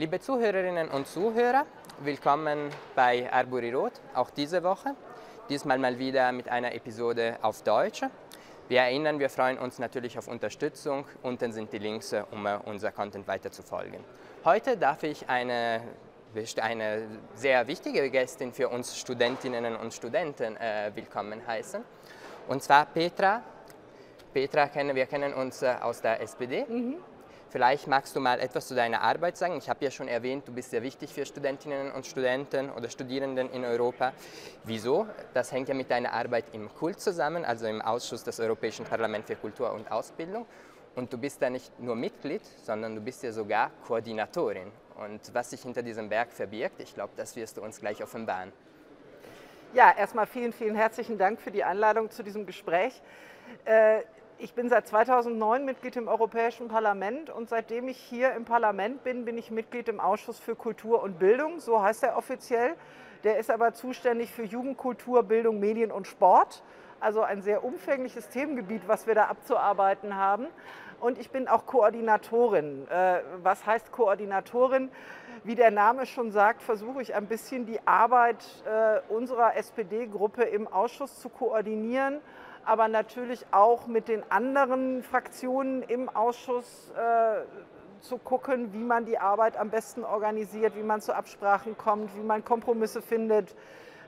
Liebe Zuhörerinnen und Zuhörer, willkommen bei Arbori Rot, auch diese Woche. Diesmal mal wieder mit einer Episode auf Deutsch. Wir erinnern, wir freuen uns natürlich auf Unterstützung. Unten sind die Links, um unser Content weiter zu folgen. Heute darf ich eine, eine sehr wichtige Gästin für uns Studentinnen und Studenten äh, willkommen heißen. Und zwar Petra. Petra kennen wir kennen uns äh, aus der SPD. Mhm. Vielleicht magst du mal etwas zu deiner Arbeit sagen. Ich habe ja schon erwähnt, du bist sehr wichtig für Studentinnen und Studenten oder Studierenden in Europa. Wieso? Das hängt ja mit deiner Arbeit im KULT zusammen, also im Ausschuss des Europäischen Parlaments für Kultur und Ausbildung. Und du bist da nicht nur Mitglied, sondern du bist ja sogar Koordinatorin. Und was sich hinter diesem Berg verbirgt, ich glaube, das wirst du uns gleich offenbaren. Ja, erstmal vielen, vielen herzlichen Dank für die Einladung zu diesem Gespräch. Ich bin seit 2009 Mitglied im Europäischen Parlament und seitdem ich hier im Parlament bin, bin ich Mitglied im Ausschuss für Kultur und Bildung, so heißt er offiziell. Der ist aber zuständig für Jugend, Kultur, Bildung, Medien und Sport. Also ein sehr umfängliches Themengebiet, was wir da abzuarbeiten haben. Und ich bin auch Koordinatorin. Äh, was heißt Koordinatorin? Wie der Name schon sagt, versuche ich ein bisschen die Arbeit äh, unserer SPD-Gruppe im Ausschuss zu koordinieren aber natürlich auch mit den anderen Fraktionen im Ausschuss äh, zu gucken, wie man die Arbeit am besten organisiert, wie man zu Absprachen kommt, wie man Kompromisse findet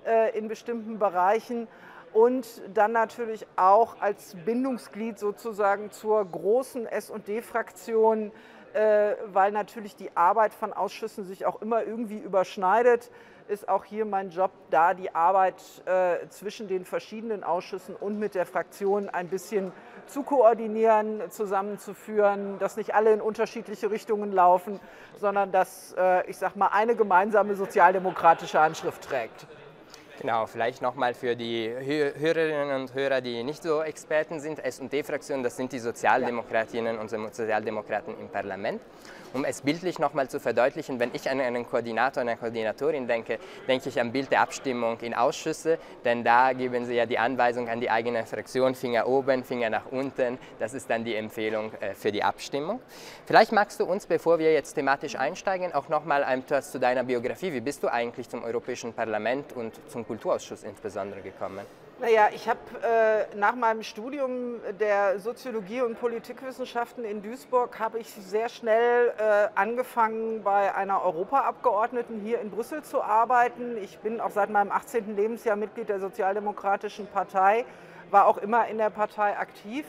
äh, in bestimmten Bereichen. Und dann natürlich auch als Bindungsglied sozusagen zur großen SD-Fraktion, äh, weil natürlich die Arbeit von Ausschüssen sich auch immer irgendwie überschneidet ist auch hier mein Job, da die Arbeit äh, zwischen den verschiedenen Ausschüssen und mit der Fraktion ein bisschen zu koordinieren, zusammenzuführen, dass nicht alle in unterschiedliche Richtungen laufen, sondern dass, äh, ich sag mal, eine gemeinsame sozialdemokratische Anschrift trägt. Genau, vielleicht nochmal für die Hörerinnen und Hörer, die nicht so Experten sind. S&D-Fraktion, das sind die Sozialdemokratinnen und Sozialdemokraten im Parlament um es bildlich nochmal zu verdeutlichen, wenn ich an einen Koordinator, eine Koordinatorin denke, denke ich am Bild der Abstimmung in Ausschüsse, denn da geben sie ja die Anweisung an die eigene Fraktion, Finger oben, Finger nach unten, das ist dann die Empfehlung äh, für die Abstimmung. Vielleicht magst du uns, bevor wir jetzt thematisch einsteigen, auch nochmal etwas zu deiner Biografie. Wie bist du eigentlich zum Europäischen Parlament und zum Kulturausschuss insbesondere gekommen? Naja, ich habe äh, nach meinem Studium der Soziologie und Politikwissenschaften in Duisburg habe ich sehr schnell äh, angefangen, bei einer Europaabgeordneten hier in Brüssel zu arbeiten. Ich bin auch seit meinem 18. Lebensjahr Mitglied der Sozialdemokratischen Partei, war auch immer in der Partei aktiv.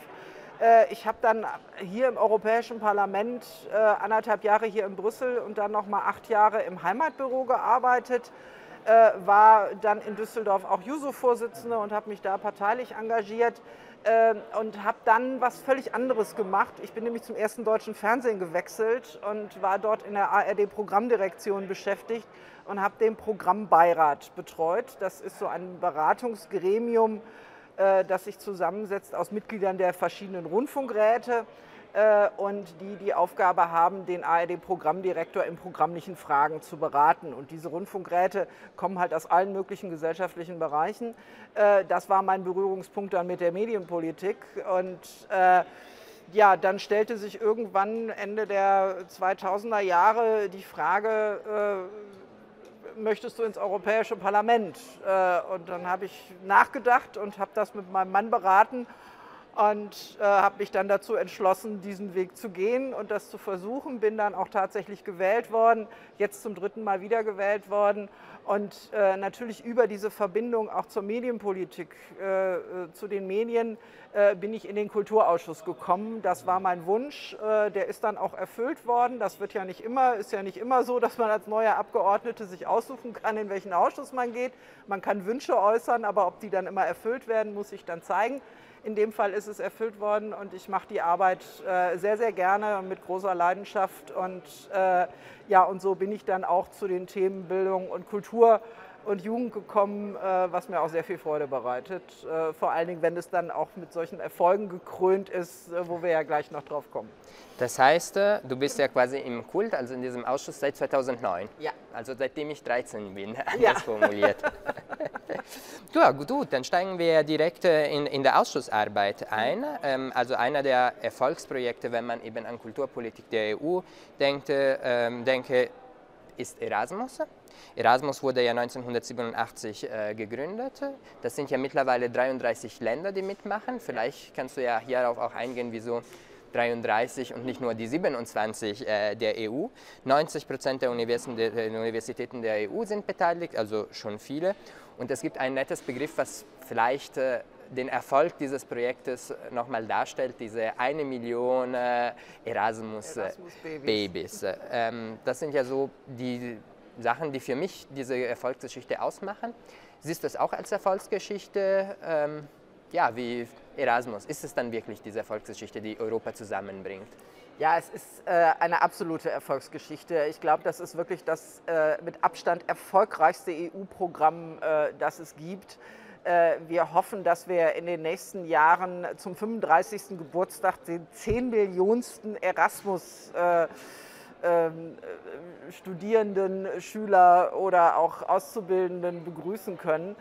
Äh, ich habe dann hier im Europäischen Parlament äh, anderthalb Jahre hier in Brüssel und dann noch mal acht Jahre im Heimatbüro gearbeitet war dann in Düsseldorf auch Juso-Vorsitzende und habe mich da parteilich engagiert äh, und habe dann was völlig anderes gemacht. Ich bin nämlich zum ersten deutschen Fernsehen gewechselt und war dort in der ARD-Programmdirektion beschäftigt und habe den Programmbeirat betreut. Das ist so ein Beratungsgremium, äh, das sich zusammensetzt aus Mitgliedern der verschiedenen Rundfunkräte äh, und die die Aufgabe haben, den ARD-Programmdirektor in programmlichen Fragen zu beraten. Und diese Rundfunkräte kommen halt aus allen möglichen gesellschaftlichen Bereichen. Äh, das war mein Berührungspunkt dann mit der Medienpolitik. Und äh, ja, dann stellte sich irgendwann Ende der 2000er Jahre die Frage, möchtest du ins Europäische Parlament? Und dann habe ich nachgedacht und habe das mit meinem Mann beraten und äh, habe mich dann dazu entschlossen, diesen Weg zu gehen und das zu versuchen. Bin dann auch tatsächlich gewählt worden, jetzt zum dritten Mal wieder gewählt worden und äh, natürlich über diese Verbindung auch zur Medienpolitik, äh, äh zu den Medien, äh, bin ich in den Kulturausschuss gekommen. Das war mein Wunsch, äh, der ist dann auch erfüllt worden. Das wird ja nicht immer, ist ja nicht immer so, dass man als neuer Abgeordnete sich aussuchen kann, in welchen Ausschuss man geht. Man kann Wünsche äußern, aber ob die dann immer erfüllt werden, muss ich dann zeigen. In dem Fall ist es erfüllt worden und ich mache die Arbeit äh, sehr, sehr gerne und mit großer Leidenschaft. Und äh, ja, und so bin ich dann auch zu den Themen Bildung und Kultur und Jugend gekommen, äh, was mir auch sehr viel Freude bereitet. Äh, vor allen Dingen, wenn es dann auch mit solchen Erfolgen gekrönt ist, äh, wo wir ja gleich noch drauf kommen. Das heißt, du bist ja quasi im Kult, also in diesem Ausschuss seit 2009. Ja. Also seitdem ich 13 bin, anders ja. formuliert. ja, gut, dann steigen wir direkt in, in der Ausschussarbeit ein. Ähm, also einer der Erfolgsprojekte, wenn man eben an Kulturpolitik der EU denkt, ähm, denke, ist Erasmus. Erasmus wurde ja 1987 äh, gegründet. Das sind ja mittlerweile 33 Länder, die mitmachen. Vielleicht kannst du ja hierauf auch eingehen, wieso 33 und nicht nur die 27 äh, der EU. 90 Prozent der, der Universitäten der EU sind beteiligt, also schon viele. Und es gibt ein nettes Begriff, was vielleicht äh, den Erfolg dieses Projektes nochmal darstellt, diese eine Million äh, Erasmus-Babys. Erasmus ähm, das sind ja so die Sachen, die für mich diese Erfolgsgeschichte ausmachen. Siehst du es auch als Erfolgsgeschichte? Ähm, ja, wie Erasmus. Ist es dann wirklich diese Erfolgsgeschichte, die Europa zusammenbringt? Ja, es ist äh, eine absolute Erfolgsgeschichte. Ich glaube, das ist wirklich das äh, mit Abstand erfolgreichste EU-Programm, äh, das es gibt. Äh, wir hoffen, dass wir in den nächsten Jahren zum 35. Geburtstag den 10 Millionensten Erasmus äh, Studierenden, Schüler oder auch Auszubildenden begrüßen können.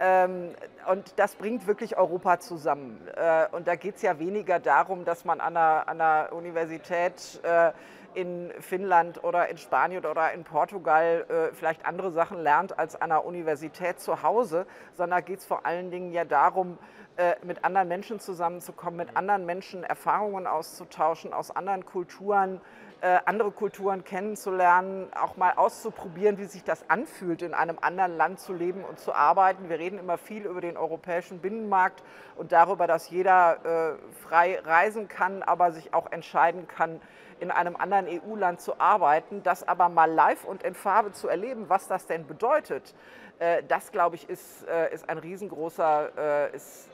Ähm, und das bringt wirklich Europa zusammen. Äh, und da geht es ja weniger darum, dass man an einer, an einer Universität äh, in Finnland oder in Spanien oder in Portugal äh, vielleicht andere Sachen lernt als an einer Universität zu Hause, sondern geht es vor allen Dingen ja darum, äh, mit anderen Menschen zusammenzukommen, mit anderen Menschen Erfahrungen auszutauschen aus anderen Kulturen, äh, andere Kulturen kennenzulernen, auch mal auszuprobieren, wie sich das anfühlt, in einem anderen Land zu leben und zu arbeiten. Wir reden immer viel über den europäischen Binnenmarkt und darüber, dass jeder äh, frei reisen kann, aber sich auch entscheiden kann, in einem anderen EU-Land zu arbeiten, das aber mal live und in Farbe zu erleben, was das denn bedeutet. Äh, das, glaube ich, ist, äh, ist ein riesengroßer, ist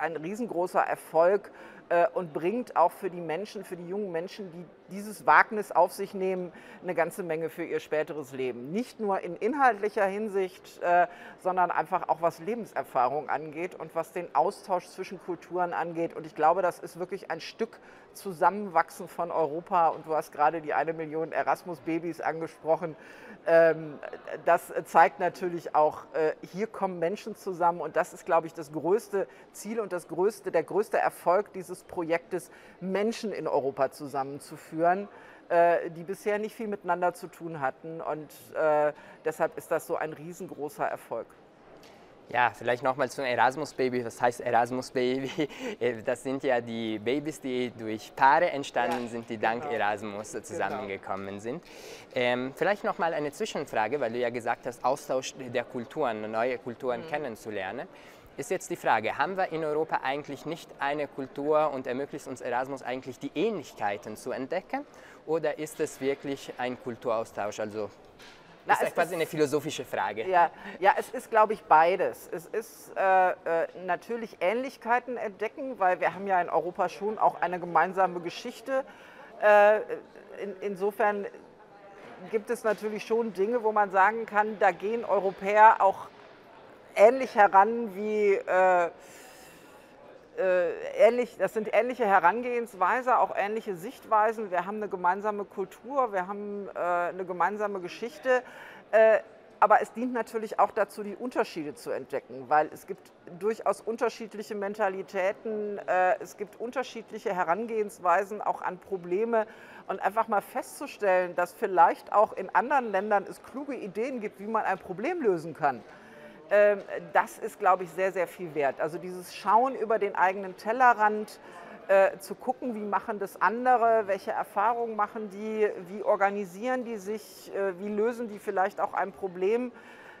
ein riesengroßer Erfolg äh, und bringt auch für die Menschen, für die jungen Menschen, die dieses Wagnis auf sich nehmen, eine ganze Menge für ihr späteres Leben. Nicht nur in inhaltlicher Hinsicht, äh, sondern einfach auch was Lebenserfahrung angeht und was den Austausch zwischen Kulturen angeht. Und ich glaube, das ist wirklich ein Stück Zusammenwachsen von Europa. Und du hast gerade die eine Million Erasmus-Babys angesprochen. Ähm, das zeigt natürlich auch, äh, hier kommen Menschen zusammen und das ist, glaube ich, das größte Ziel und das größte, der größte Erfolg dieses Projektes, Menschen in Europa zusammenzuführen äh, die bisher nicht viel miteinander zu tun hatten. Und äh, deshalb ist das so ein riesengroßer Erfolg. Ja, vielleicht nochmal zum Erasmus-Baby. Was heißt Erasmus-Baby? Äh, das sind ja die Babys, die durch Paare entstanden ja, sind, die dank genau. Erasmus genau. zusammengekommen genau. sind. Ähm, vielleicht nochmal eine Zwischenfrage, weil du ja gesagt hast, Austausch der Kulturen, neue Kulturen mhm. kennenzulernen. Ist jetzt die Frage, haben wir in Europa eigentlich nicht eine Kultur und ermöglicht uns Erasmus eigentlich die Ähnlichkeiten zu entdecken? Oder ist es wirklich ein Kulturaustausch, also na, das ist quasi ist, eine philosophische Frage. Ja, ja es ist, glaube ich, beides. Es ist äh, äh, natürlich Ähnlichkeiten entdecken, weil wir haben ja in Europa schon auch eine gemeinsame Geschichte. Äh, in, insofern gibt es natürlich schon Dinge, wo man sagen kann, da gehen Europäer auch ähnlich heran wie äh, äh, ähnlich, das sind ähnliche Herangehensweise, auch ähnliche Sichtweisen. Wir haben eine gemeinsame Kultur, wir haben äh, eine gemeinsame Geschichte. Äh, aber es dient natürlich auch dazu, die Unterschiede zu entdecken, weil es gibt durchaus unterschiedliche Mentalitäten, äh, es gibt unterschiedliche Herangehensweisen auch an Probleme und einfach mal festzustellen, dass vielleicht auch in anderen Ländern es kluge Ideen gibt, wie man ein Problem lösen kann. Ähm, das ist, glaube ich, sehr, sehr viel wert. Also dieses Schauen über den eigenen Tellerrand, äh, zu gucken, wie machen das andere, welche Erfahrungen machen die, wie organisieren die sich, äh, wie lösen die vielleicht auch ein Problem.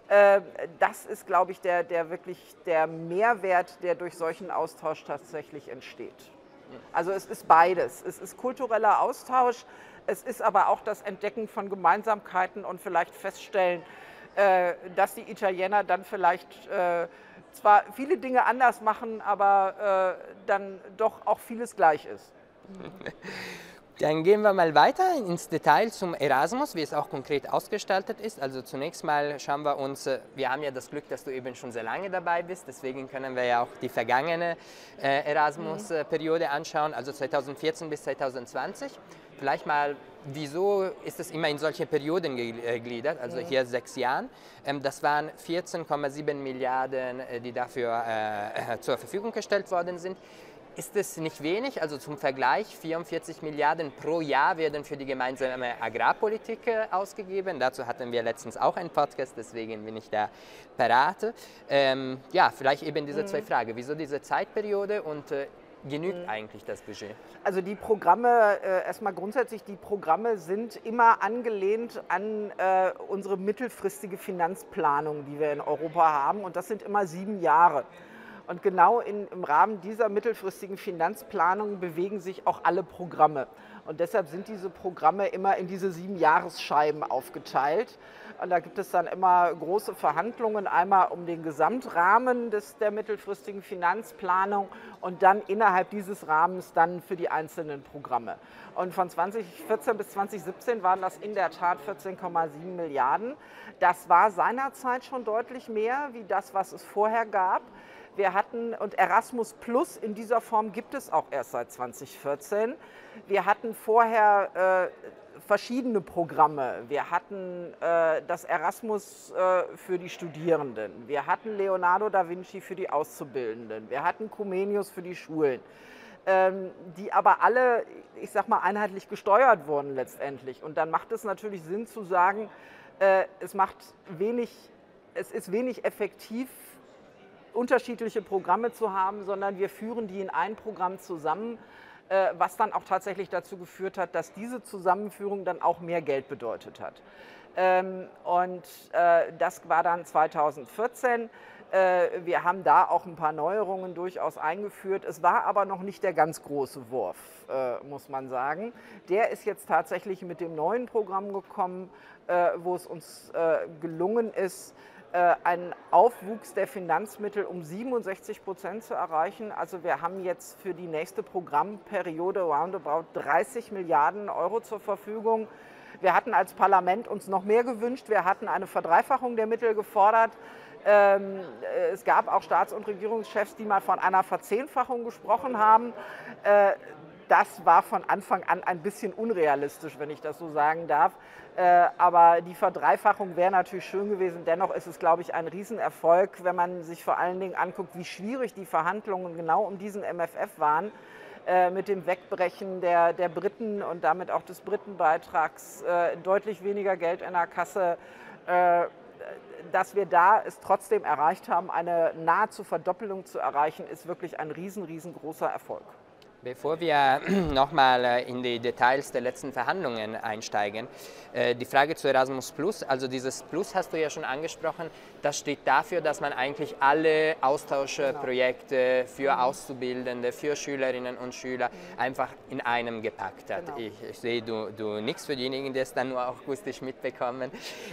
Äh, das ist, glaube ich, der, der wirklich der Mehrwert, der durch solchen Austausch tatsächlich entsteht. Also es ist beides. Es ist kultureller Austausch, es ist aber auch das Entdecken von Gemeinsamkeiten und vielleicht feststellen, dass die Italiener dann vielleicht äh, zwar viele Dinge anders machen, aber äh, dann doch auch vieles gleich ist. Dann gehen wir mal weiter ins Detail zum Erasmus, wie es auch konkret ausgestaltet ist. Also zunächst mal schauen wir uns, äh, wir haben ja das Glück, dass du eben schon sehr lange dabei bist, deswegen können wir ja auch die vergangene äh, Erasmus-Periode anschauen, also 2014 bis 2020. Vielleicht mal Wieso ist es immer in solche Perioden gegliedert, also hier sechs Jahren? Ähm, das waren 14,7 Milliarden, äh, die dafür äh, zur Verfügung gestellt worden sind. ist es nicht wenig? Also zum Vergleich, 44 Milliarden pro Jahr werden für die gemeinsame Agrarpolitik äh, ausgegeben. Dazu hatten wir letztens auch einen Podcast, deswegen bin ich da parat. Ähm, ja, vielleicht eben diese zwei mhm. Fragen. Wieso diese Zeitperiode und äh, genügt mhm. eigentlich das Budget? Also die Programme, äh, erstmal grundsätzlich, die Programme sind immer angelehnt an äh, unsere mittelfristige Finanzplanung, die wir in Europa haben. Und das sind immer sieben Jahre. Und genau in, im Rahmen dieser mittelfristigen Finanzplanung bewegen sich auch alle Programme. Und deshalb sind diese Programme immer in diese sieben Jahresscheiben aufgeteilt. Und da gibt es dann immer große Verhandlungen, einmal um den Gesamtrahmen des, der mittelfristigen Finanzplanung und dann innerhalb dieses Rahmens dann für die einzelnen Programme. Und von 2014 bis 2017 waren das in der Tat 14,7 Milliarden. Das war seinerzeit schon deutlich mehr wie das, was es vorher gab. Wir hatten, und Erasmus Plus in dieser Form gibt es auch erst seit 2014. Wir hatten vorher äh, verschiedene Programme. Wir hatten äh, das Erasmus äh, für die Studierenden. Wir hatten Leonardo da Vinci für die Auszubildenden. Wir hatten Comenius für die Schulen. Ähm, die aber alle, ich sag mal, einheitlich gesteuert wurden letztendlich. Und dann macht es natürlich Sinn zu sagen, äh, es macht wenig, es ist wenig effektiv unterschiedliche Programme zu haben, sondern wir führen die in ein Programm zusammen, äh, was dann auch tatsächlich dazu geführt hat, dass diese Zusammenführung dann auch mehr Geld bedeutet hat. Ähm, und äh, das war dann 2014. Äh, wir haben da auch ein paar Neuerungen durchaus eingeführt. Es war aber noch nicht der ganz große Wurf, muss man sagen. Der ist jetzt tatsächlich mit dem neuen Programm gekommen, wo es uns gelungen ist, einen Aufwuchs der Finanzmittel um 67 Prozent zu erreichen. Also wir haben jetzt für die nächste Programmperiode roundabout 30 Milliarden Euro zur Verfügung. Wir hatten als Parlament uns noch mehr gewünscht. Wir hatten eine Verdreifachung der Mittel gefordert. Ähm, äh, es gab auch Staats- und Regierungschefs, die mal von einer Verzehnfachung gesprochen haben. Äh, das war von Anfang an ein bisschen unrealistisch, wenn ich das so sagen darf. Äh, aber die Verdreifachung wäre natürlich schön gewesen. Dennoch ist es, glaube ich, ein Riesenerfolg, wenn man sich vor allen Dingen anguckt, wie schwierig die Verhandlungen genau um diesen MFF waren äh, mit dem Wegbrechen der, der Briten und damit auch des Britenbeitrags, äh, deutlich weniger Geld in der Kasse, dass wir da es trotzdem erreicht haben, eine nahezu Verdoppelung zu erreichen, ist wirklich ein riesen, riesengroßer Erfolg. Bevor wir nochmal äh, in die Details der letzten Verhandlungen einsteigen, äh, die Frage zu Erasmus Plus, also dieses Plus hast du ja schon angesprochen, das steht dafür, dass man eigentlich alle Austauschprojekte für Auszubildende, für Schülerinnen und Schüler einfach in einem gepackt hat. Genau. Ich, ich, sehe, du, du nichts für diejenigen, die es dann nur akustisch mitbekommen.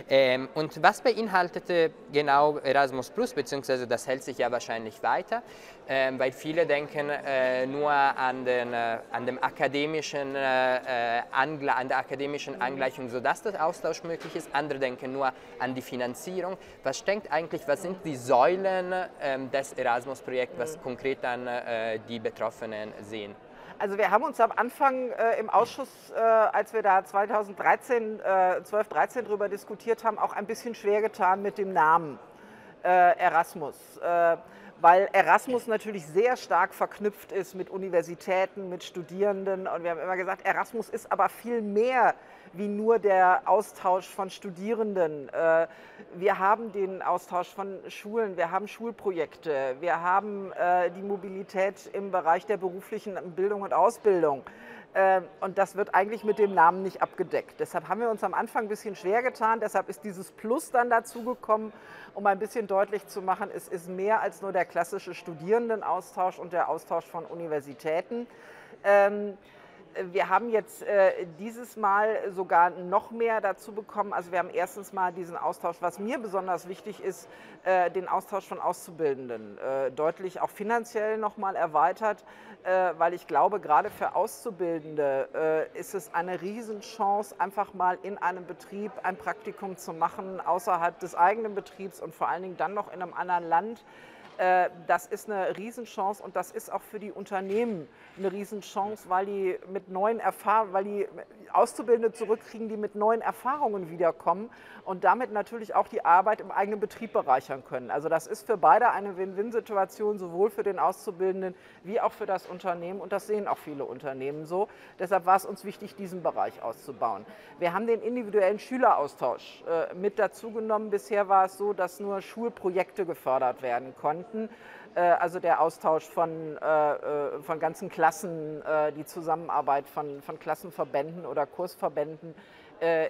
Ähm, und was beinhaltete genau Erasmus Plus, beziehungsweise das hält sich ja wahrscheinlich weiter, ähm, weil viele denken äh, nur an an, den, äh, an, dem akademischen, äh, an der akademischen Angleichung, sodass der Austausch möglich ist. Andere denken nur an die Finanzierung. Was denkt eigentlich, was sind die Säulen ähm, des Erasmus-Projekts, was konkret dann äh, die Betroffenen sehen? Also wir haben uns am Anfang äh, im Ausschuss, äh, als wir da 2013, äh, 12, 13 darüber diskutiert haben, auch ein bisschen schwer getan mit dem Namen Erasmus weil Erasmus natürlich sehr stark verknüpft ist mit Universitäten, mit Studierenden. Und wir haben immer gesagt, Erasmus ist aber viel mehr wie nur der Austausch von Studierenden. Äh, wir haben den Austausch von Schulen, wir haben Schulprojekte, wir haben äh, die Mobilität im Bereich der beruflichen Bildung und Ausbildung. Ähm, und das wird eigentlich mit dem Namen nicht abgedeckt. Deshalb haben wir uns am Anfang ein bisschen schwer getan. Deshalb ist dieses Plus dann dazugekommen, um ein bisschen deutlich zu machen, es ist mehr als nur der klassische Studierendenaustausch und der Austausch von Universitäten. Wir haben jetzt äh, dieses Mal sogar noch mehr dazu bekommen. Also wir haben erstens mal diesen Austausch, was mir besonders wichtig ist, äh, den Austausch von Auszubildenden äh, deutlich auch finanziell nochmal erweitert, äh, weil ich glaube, gerade für Auszubildende ist es eine Riesenchance, einfach mal in einem Betrieb ein Praktikum zu machen, außerhalb des eigenen Betriebs und vor allen Dingen dann noch in einem anderen Land. Äh, das ist eine Riesenchance und das ist auch für die Unternehmen eine Riesenchance, weil die mit neuen Erfahrungen, weil die Auszubildende zurückkriegen, die mit neuen Erfahrungen wiederkommen und damit natürlich auch die Arbeit im eigenen Betrieb bereichern können. Also das ist für beide eine Win-Win-Situation, sowohl für den Auszubildenden wie auch für das Unternehmen und das sehen auch viele Unternehmen so. Deshalb war es uns wichtig, diesen Bereich auszubauen. Wir haben den individuellen Schüleraustausch äh, mit dazu genommen. Bisher war es so, dass nur Schulprojekte gefördert werden konnten. Äh, also der Austausch von, äh, äh, von ganzen Klassen, die Zusammenarbeit von, von Klassenverbänden oder Kursverbänden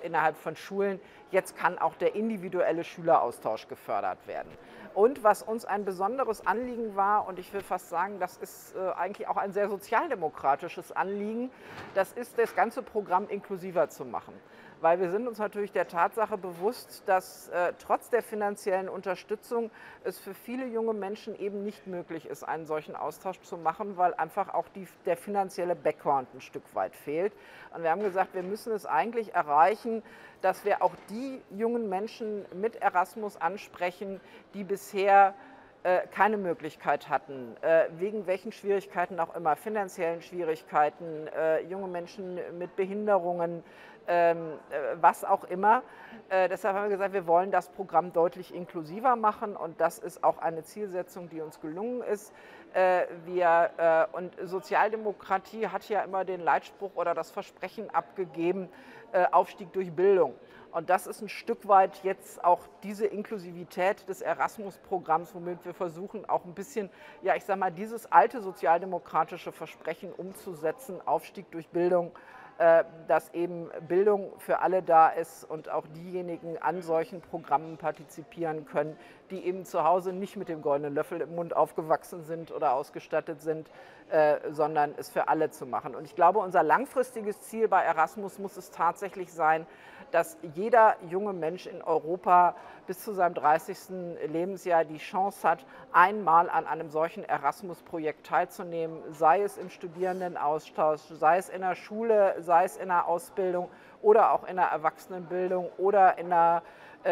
innerhalb von Schulen. Jetzt kann auch der individuelle Schüleraustausch gefördert werden. Und was uns ein besonderes Anliegen war, und ich will fast sagen, das ist eigentlich auch ein sehr sozialdemokratisches Anliegen, das ist, das ganze Programm inklusiver zu machen weil wir sind uns natürlich der Tatsache bewusst, dass äh, trotz der finanziellen Unterstützung es für viele junge Menschen eben nicht möglich ist, einen solchen Austausch zu machen, weil einfach auch die, der finanzielle Background ein Stück weit fehlt. Und wir haben gesagt, wir müssen es eigentlich erreichen, dass wir auch die jungen Menschen mit Erasmus ansprechen, die bisher äh, keine Möglichkeit hatten, äh, wegen welchen Schwierigkeiten auch immer, finanziellen Schwierigkeiten, äh, junge Menschen mit Behinderungen, was auch immer. Äh, deshalb haben wir gesagt, wir wollen das Programm deutlich inklusiver machen und das ist auch eine Zielsetzung, die uns gelungen ist. Äh, wir, äh, und Sozialdemokratie hat ja immer den Leitspruch oder das Versprechen abgegeben, äh, Aufstieg durch Bildung. Und das ist ein Stück weit jetzt auch diese Inklusivität des Erasmus-Programms, womit wir versuchen, auch ein bisschen, ja, ich sage mal, dieses alte sozialdemokratische Versprechen umzusetzen, Aufstieg durch Bildung äh, dass eben Bildung für alle da ist und auch diejenigen an solchen Programmen partizipieren können, die eben zu Hause nicht mit dem goldenen Löffel im Mund aufgewachsen sind oder ausgestattet sind, äh, sondern es für alle zu machen. Und ich glaube, unser langfristiges Ziel bei Erasmus muss es tatsächlich sein, dass jeder junge Mensch in Europa bis zu seinem 30. Lebensjahr die Chance hat, einmal an einem solchen Erasmus-Projekt teilzunehmen, sei es im Studierendenaustausch, sei es in der Schule, sei es in der Ausbildung oder auch in der Erwachsenenbildung oder in der,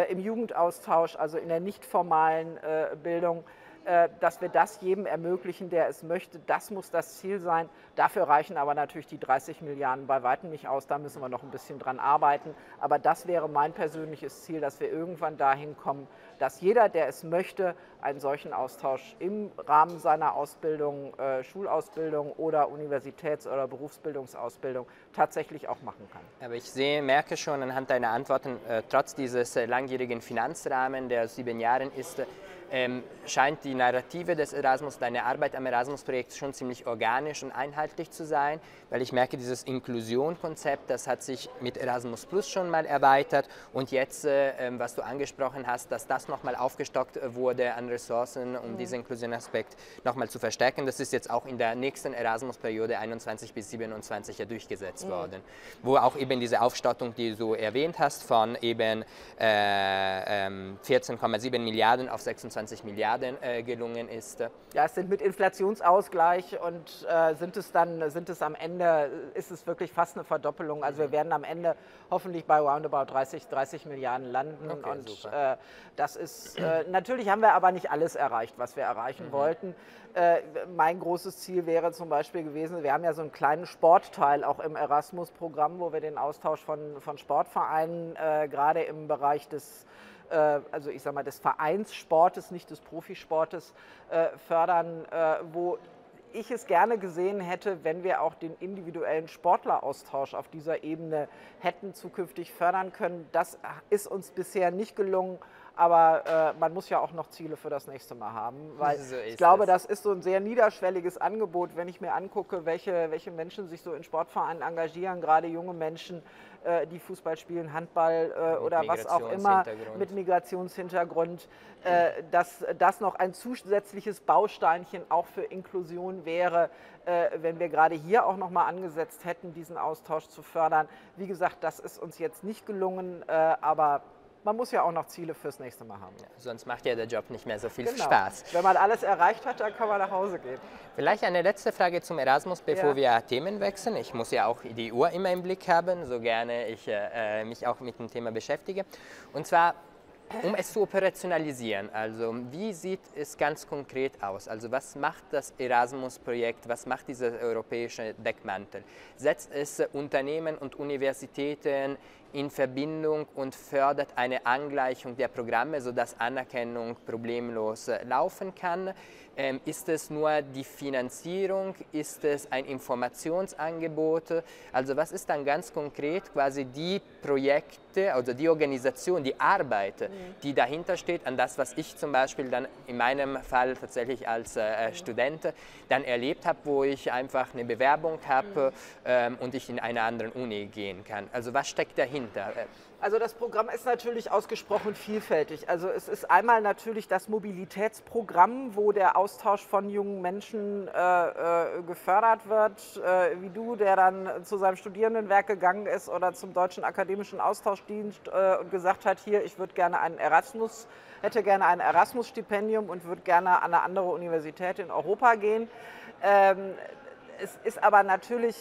im Jugendaustausch, also in der nicht formalen äh, Bildung. Äh, dass wir das jedem ermöglichen, der es möchte. Das muss das Ziel sein. Dafür reichen aber natürlich die 30 Milliarden bei weitem nicht aus. Da müssen wir noch ein bisschen dran arbeiten. Aber das wäre mein persönliches Ziel, dass wir irgendwann dahin kommen, dass jeder, der es möchte, einen solchen Austausch im Rahmen seiner Ausbildung, äh, Schulausbildung oder Universitäts- oder Berufsbildungsausbildung tatsächlich auch machen kann. Aber ich sehe, merke schon anhand deiner Antworten, äh, trotz dieses äh, langjährigen Finanzrahmens, der sieben Jahren ist, ähm, scheint die Narrative des Erasmus, deine Arbeit am Erasmus-Projekt schon ziemlich organisch und einheitlich zu sein, weil ich merke, dieses Inklusion-Konzept, das hat sich mit Erasmus Plus schon mal erweitert und jetzt, äh, ähm, was du angesprochen hast, dass das nochmal aufgestockt äh, wurde an Ressourcen, um mhm. diesen Inklusion-Aspekt nochmal zu verstärken, das ist jetzt auch in der nächsten Erasmus-Periode 21 bis 27 ja durchgesetzt mhm. worden, wo auch eben diese Aufstattung, die du erwähnt hast, von eben äh, 14,7 ähm, Milliarden auf 26 20 Milliarden äh, gelungen ist. Ja, es sind mit Inflationsausgleich und äh, sind es dann, sind es am Ende, ist es wirklich fast eine Verdoppelung. Also wir werden am Ende hoffentlich bei roundabout 30, 30 Milliarden landen. Okay, und äh, das ist, äh, natürlich haben wir aber nicht alles erreicht, was wir erreichen mhm. wollten. Äh, mein großes Ziel wäre zum Beispiel gewesen, wir haben ja so einen kleinen Sportteil auch im Erasmus-Programm, wo wir den Austausch von, von Sportvereinen äh, gerade im Bereich des also ich sage mal des Vereinssportes, nicht des Profisportes äh, fördern, äh, wo ich es gerne gesehen hätte, wenn wir auch den individuellen Sportleraustausch auf dieser Ebene hätten zukünftig fördern können. Das ist uns bisher nicht gelungen. Aber äh, man muss ja auch noch Ziele für das nächste Mal haben, weil so ich glaube, das. das ist so ein sehr niederschwelliges Angebot, wenn ich mir angucke, welche, welche Menschen sich so in Sportvereinen engagieren, gerade junge Menschen, äh, die Fußball spielen, Handball äh, oder was auch immer mit Migrationshintergrund, äh, dass das noch ein zusätzliches Bausteinchen auch für Inklusion wäre, äh, wenn wir gerade hier auch noch mal angesetzt hätten, diesen Austausch zu fördern. Wie gesagt, das ist uns jetzt nicht gelungen, äh, aber man muss ja auch noch Ziele fürs nächste Mal haben. Ja, sonst macht ja der Job nicht mehr so viel genau. Spaß. Wenn man alles erreicht hat, dann kann man nach Hause gehen. Vielleicht eine letzte Frage zum Erasmus, bevor ja. wir Themen wechseln. Ich muss ja auch die Uhr immer im Blick haben, so gerne ich äh, mich auch mit dem Thema beschäftige. Und zwar um es zu operationalisieren, also wie sieht es ganz konkret aus? Also was macht das Erasmus-Projekt, was macht dieser europäische Deckmantel? Setzt es Unternehmen und Universitäten in Verbindung und fördert eine Angleichung der Programme, sodass Anerkennung problemlos äh, laufen kann? Ähm, ist es nur die Finanzierung? Ist es ein Informationsangebot? Also was ist dann ganz konkret quasi die Projekte, also die Organisation, die Arbeit, mhm. die dahinter steht, an das, was ich zum Beispiel dann in meinem Fall tatsächlich als äh, mhm. Student dann erlebt habe, wo ich einfach eine Bewerbung habe mhm. ähm, und ich in eine andere Uni gehen kann. Also was steckt dahinter? Also das Programm ist natürlich ausgesprochen vielfältig. Also es ist einmal natürlich das Mobilitätsprogramm, wo der Austausch von jungen Menschen äh, äh, gefördert wird, äh, wie du, der dann zu seinem Studierendenwerk gegangen ist oder zum Deutschen Akademischen Austauschdienst äh, und gesagt hat, hier, ich würde gerne einen Erasmus, hätte gerne ein Erasmus-Stipendium und würde gerne an eine andere Universität in Europa gehen. Ähm, es ist aber natürlich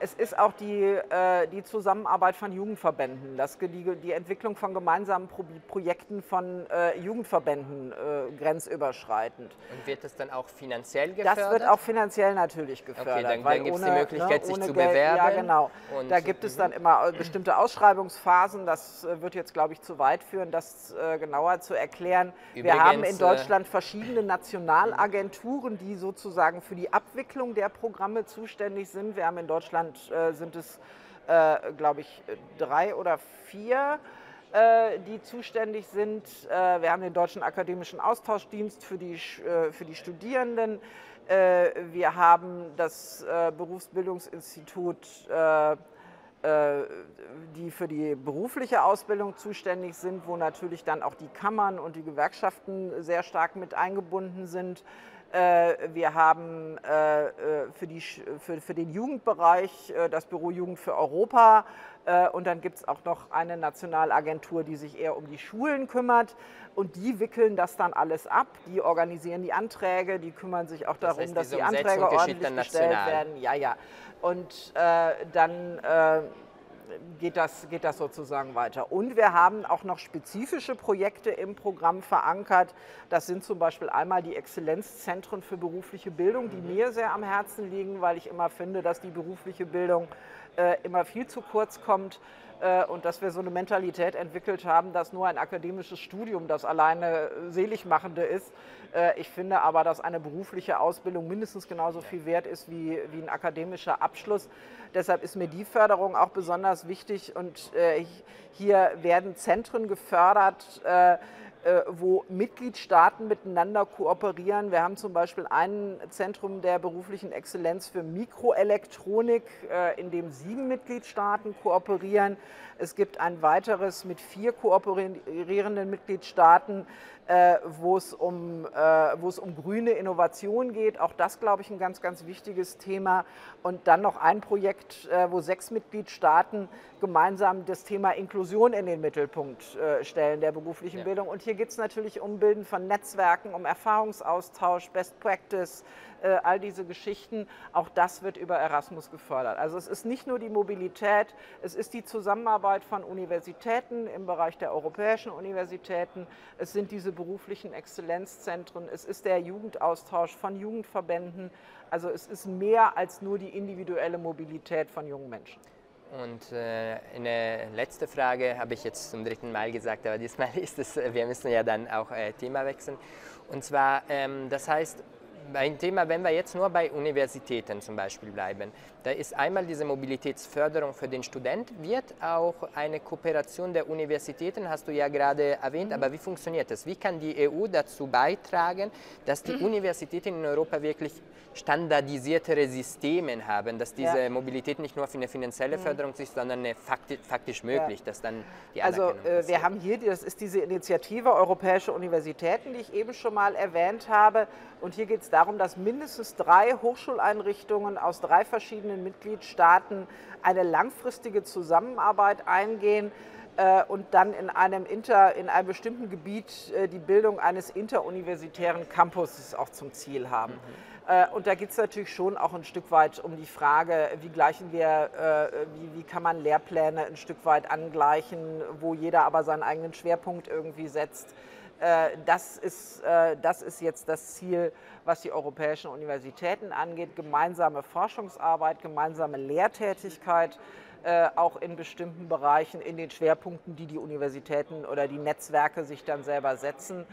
es ist auch die, äh, die Zusammenarbeit von Jugendverbänden, das, die, die Entwicklung von gemeinsamen Pro Projekten von äh, Jugendverbänden grenzüberschreitend. Und wird das dann auch finanziell gefördert? Das wird auch finanziell natürlich gefördert. Okay, dann, dann gibt es die Möglichkeit, ne, sich zu Geld, bewerben. Ja, genau. Und da gibt es dann mhm. immer bestimmte Ausschreibungsphasen. Das wird jetzt, glaube ich, zu weit führen, das genauer zu erklären. Übrigens, Wir haben in Deutschland verschiedene Nationalagenturen, die sozusagen für die Abwicklung der Programme zuständig sind. Wir haben in Deutschland Deutschland äh, sind es, äh, glaube ich, drei oder vier, äh, die zuständig sind. Wir haben den Deutschen Akademischen Austauschdienst für die, für die Studierenden. Wir haben das Berufsbildungsinstitut die für die berufliche Ausbildung zuständig sind, wo natürlich dann auch die Kammern und die Gewerkschaften sehr stark mit eingebunden sind. Äh, wir haben äh, äh, für, die, für, für den Jugendbereich das Büro Jugend für Europa. Und dann gibt es auch noch eine Nationalagentur, die sich eher um die Schulen kümmert. Und die wickeln das dann alles ab. Die organisieren die Anträge, die kümmern sich auch darum, das heißt, dass die Anträge ordentlich gestellt werden. Ja, ja. Und äh, dann äh, geht das, geht das sozusagen weiter. Und wir haben auch noch spezifische Projekte im Programm verankert. Das sind zum Beispiel einmal die Exzellenzzentren für berufliche Bildung, die mhm. mir sehr am Herzen liegen, weil ich immer finde, dass die berufliche Bildung äh, immer viel zu kurz kommt äh, und dass wir so eine Mentalität entwickelt haben, dass nur ein akademisches Studium das alleine seligmachende ist. Äh, ich finde aber, dass eine berufliche Ausbildung mindestens genauso viel wert ist wie, wie ein akademischer Abschluss. Deshalb ist mir die Förderung auch besonders wichtig und äh, hier werden Zentren gefördert, äh, wo Mitgliedstaaten miteinander kooperieren. Wir haben zum Beispiel ein Zentrum der beruflichen Exzellenz für Mikroelektronik, in dem sieben Mitgliedstaaten kooperieren. Es gibt ein weiteres mit vier kooperierenden Mitgliedstaaten, äh, wo es um, wo es um grüne Innovation geht. Auch das, glaube ich, ein ganz, ganz wichtiges Thema. Und dann noch ein Projekt, wo sechs Mitgliedstaaten gemeinsam das Thema Inklusion in den Mittelpunkt stellen der beruflichen ja. Bildung. Und hier geht es natürlich um Bilden von Netzwerken, um Erfahrungsaustausch, Best Practice, äh, all diese Geschichten. Auch das wird über Erasmus gefördert. Also es ist nicht nur die Mobilität, es ist die Zusammenarbeit von Universitäten im Bereich der europäischen Universitäten, es sind diese beruflichen Exzellenzzentren, es ist der Jugendaustausch von Jugendverbänden. Also es ist mehr als nur die individuelle Mobilität von jungen Menschen. Und äh, eine letzte Frage habe ich jetzt zum dritten Mal gesagt, aber diesmal ist es, wir müssen ja dann auch äh, Thema wechseln. Und zwar, ähm, das heißt, ein Thema, wenn wir jetzt nur bei Universitäten zum Beispiel bleiben, da ist einmal diese Mobilitätsförderung für den Student, wird auch eine Kooperation der Universitäten, hast du ja gerade erwähnt, mhm. aber wie funktioniert das? Wie kann die EU dazu beitragen, dass die mhm. Universitäten in Europa wirklich standardisiertere Systeme haben, dass diese ja. Mobilität nicht nur für eine finanzielle mhm. Förderung ist, sondern eine faktisch, faktisch möglich, ja. dass dann die Also äh, wir haben hier, das ist diese Initiative Europäische Universitäten, die ich eben schon mal erwähnt habe. Und hier geht es darum, dass mindestens drei Hochschuleinrichtungen aus drei verschiedenen verschiedenen Mitgliedstaaten eine langfristige Zusammenarbeit eingehen äh, und dann in einem, Inter, in einem bestimmten Gebiet äh, die Bildung eines interuniversitären Campuses auch zum Ziel haben. Mhm. Äh, und da geht es natürlich schon auch ein Stück weit um die Frage, wie gleichen wir, wie, wie kann man Lehrpläne ein Stück weit angleichen, wo jeder aber seinen eigenen Schwerpunkt irgendwie setzt. Das ist, das ist jetzt das Ziel, was die europäischen Universitäten angeht. Gemeinsame Forschungsarbeit, gemeinsame Lehrtätigkeit äh, auch in bestimmten Bereichen, in den Schwerpunkten, die die Universitäten oder die Netzwerke sich dann selber setzen.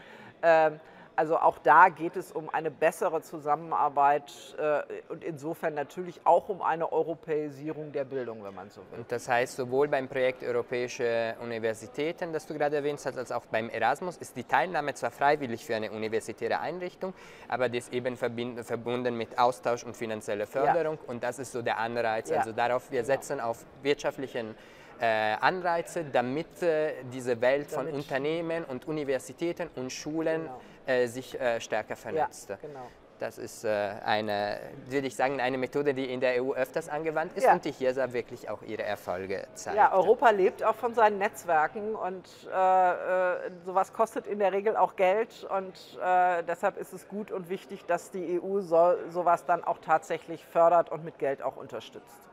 Also auch da geht es um eine bessere Zusammenarbeit äh, und insofern natürlich auch um eine Europäisierung der Bildung, wenn man so will. Und das heißt, sowohl beim Projekt Europäische Universitäten, das du gerade erwähnt hast, als auch beim Erasmus ist die Teilnahme zwar freiwillig für eine universitäre Einrichtung, aber das eben verbunden mit Austausch und finanzieller Förderung. Ja. Und das ist so der Anreiz. Ja. Also darauf, wir genau. setzen auf wirtschaftlichen äh, Anreize, damit äh, diese Welt damit von Unternehmen und Universitäten und Schulen genau äh, sich äh, stärker vernetzt. Ja, genau. Das ist äh, eine, würde ich sagen, eine Methode, die in der EU öfters angewandt ist ja. und die hier wirklich auch ihre Erfolge zeigt. Ja, Europa lebt auch von seinen Netzwerken und äh, äh, sowas kostet in der Regel auch Geld und äh, deshalb ist es gut und wichtig, dass die EU so, sowas dann auch tatsächlich fördert und mit Geld auch unterstützt.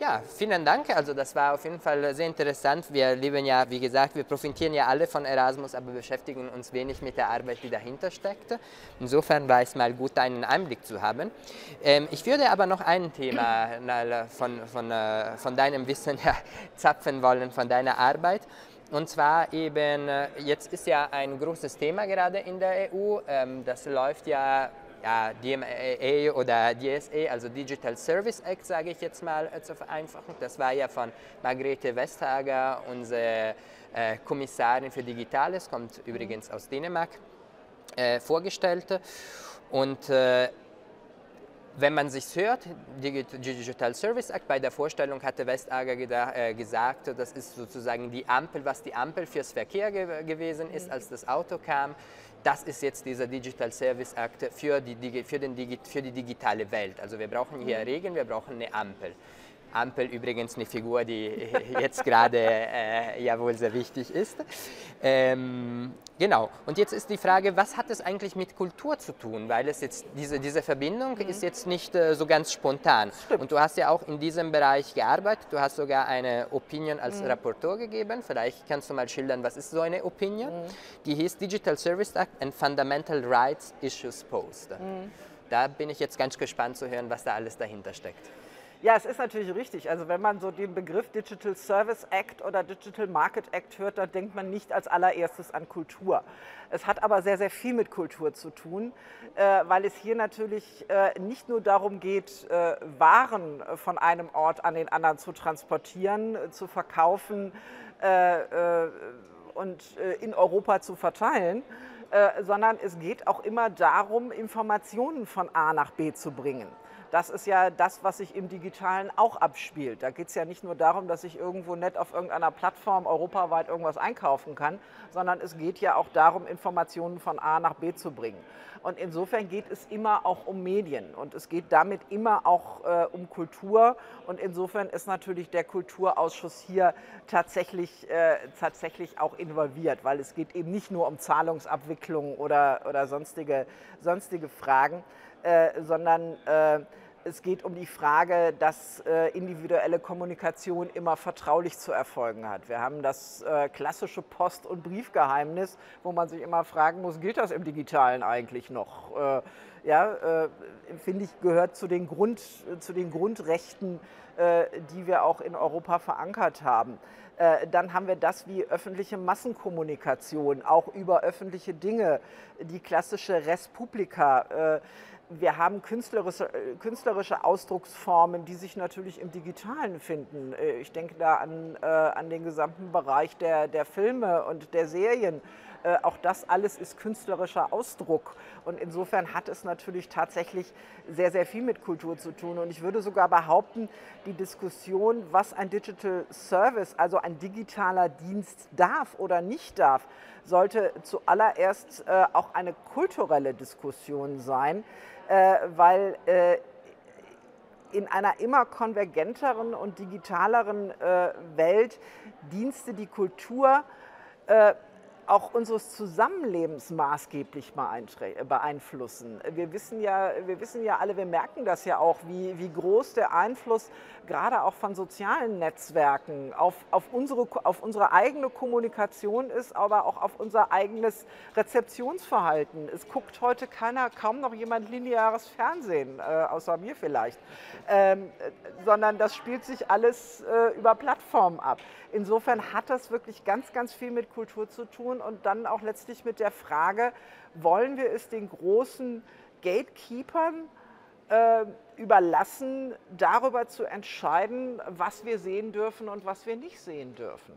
Ja, vielen Dank. Also das war auf jeden Fall sehr interessant. Wir leben ja, wie gesagt, wir profitieren ja alle von Erasmus, aber beschäftigen uns wenig mit der Arbeit, die dahinter steckt. Insofern war es mal gut, einen Einblick zu haben. Ähm, ich würde aber noch ein Thema von, von, äh, von deinem Wissen her zapfen wollen, von deiner Arbeit. Und zwar eben, äh, jetzt ist ja ein großes Thema gerade in der EU. Ähm, das läuft ja ja, DMA oder DSA, also Digital Service Act, sage ich jetzt mal zur Vereinfachung. Das war ja von Margrethe Vestager, unsere äh, Kommissarin für Digitales, kommt übrigens aus Dänemark, äh, vorgestellt. Und äh, wenn man sich hört, Digital Service Act, bei der Vorstellung hatte Vestager äh, gesagt, das ist sozusagen die Ampel, was die Ampel fürs Verkehr ge gewesen ist, als das Auto kam das ist jetzt dieser Digital Service Act für die, für, den, für die digitale Welt. Also wir brauchen hier mhm. Regeln, wir brauchen eine Ampel. Ampel übrigens eine Figur, die jetzt gerade äh, ja wohl sehr wichtig ist. Ähm, genau, und jetzt ist die Frage, was hat es eigentlich mit Kultur zu tun? Weil es jetzt, diese, diese Verbindung mhm. ist jetzt nicht äh, so ganz spontan. Stimmt. Und du hast ja auch in diesem Bereich gearbeitet, du hast sogar eine Opinion als mhm. Rapporteur gegeben. Vielleicht kannst du mal schildern, was ist so eine Opinion? Mhm. Die hieß Digital Service Act and Fundamental Rights Issues Post. Mhm. Da bin ich jetzt ganz gespannt zu hören, was da alles dahinter steckt. Ja, es ist natürlich richtig. Also wenn man so den Begriff Digital Service Act oder Digital Market Act hört, dann denkt man nicht als allererstes an Kultur. Es hat aber sehr, sehr viel mit Kultur zu tun, äh, weil es hier natürlich äh, nicht nur darum geht, äh, Waren von einem Ort an den anderen zu transportieren, zu verkaufen und in Europa zu verteilen, sondern es geht auch immer darum, Informationen von A nach B zu bringen. Das ist ja das, was sich im Digitalen auch abspielt. Da geht es ja nicht nur darum, dass ich irgendwo nett auf irgendeiner Plattform europaweit irgendwas einkaufen kann, sondern es geht ja auch darum, Informationen von A nach B zu bringen. Und insofern geht es immer auch um Medien und es geht damit immer auch äh, um Kultur. Und insofern ist natürlich der Kulturausschuss hier tatsächlich, äh, tatsächlich auch involviert, weil es geht eben nicht nur um Zahlungsabwicklung oder, oder sonstige, sonstige Fragen, äh, sondern äh, es geht um die Frage, dass äh, individuelle Kommunikation immer vertraulich zu erfolgen hat. Wir haben das äh, klassische Post- und Briefgeheimnis, wo man sich immer fragen muss, gilt das im digitalen eigentlich noch? Äh, ja, äh, finde ich, gehört zu den, Grund, zu den Grundrechten, äh, die wir auch in Europa verankert haben. Dann haben wir das wie öffentliche Massenkommunikation, auch über öffentliche Dinge, die klassische Res Publica wir haben künstlerische, äh, künstlerische Ausdrucksformen, die sich natürlich im Digitalen finden. Äh, ich denke da an, äh, an den gesamten Bereich der, der Filme und der Serien. Äh, auch das alles ist künstlerischer Ausdruck. Und insofern hat es natürlich tatsächlich sehr, sehr viel mit Kultur zu tun. Und ich würde sogar behaupten, die Diskussion, was ein Digital Service, also ein digitaler Dienst darf oder nicht darf, sollte zuallererst äh, auch eine kulturelle Diskussion sein, weil äh, in einer immer konvergenteren und digitaleren äh, Welt Dienste die Kultur äh, auch unseres Zusammenlebens maßgeblich beeinflussen. Wir wissen, ja, wir wissen ja alle, wir merken das ja auch, wie, wie groß der Einfluss gerade auch von sozialen Netzwerken auf, auf, unsere, auf unsere eigene Kommunikation ist, aber auch auf unser eigenes Rezeptionsverhalten. Es guckt heute keiner, kaum noch jemand lineares Fernsehen, äh, außer mir vielleicht, ähm, sondern das spielt sich alles äh, über Plattformen ab. Insofern hat das wirklich ganz, ganz viel mit Kultur zu tun und dann auch letztlich mit der Frage, wollen wir es den großen Gatekeepers äh, überlassen, darüber zu entscheiden, was wir sehen dürfen und was wir nicht sehen dürfen.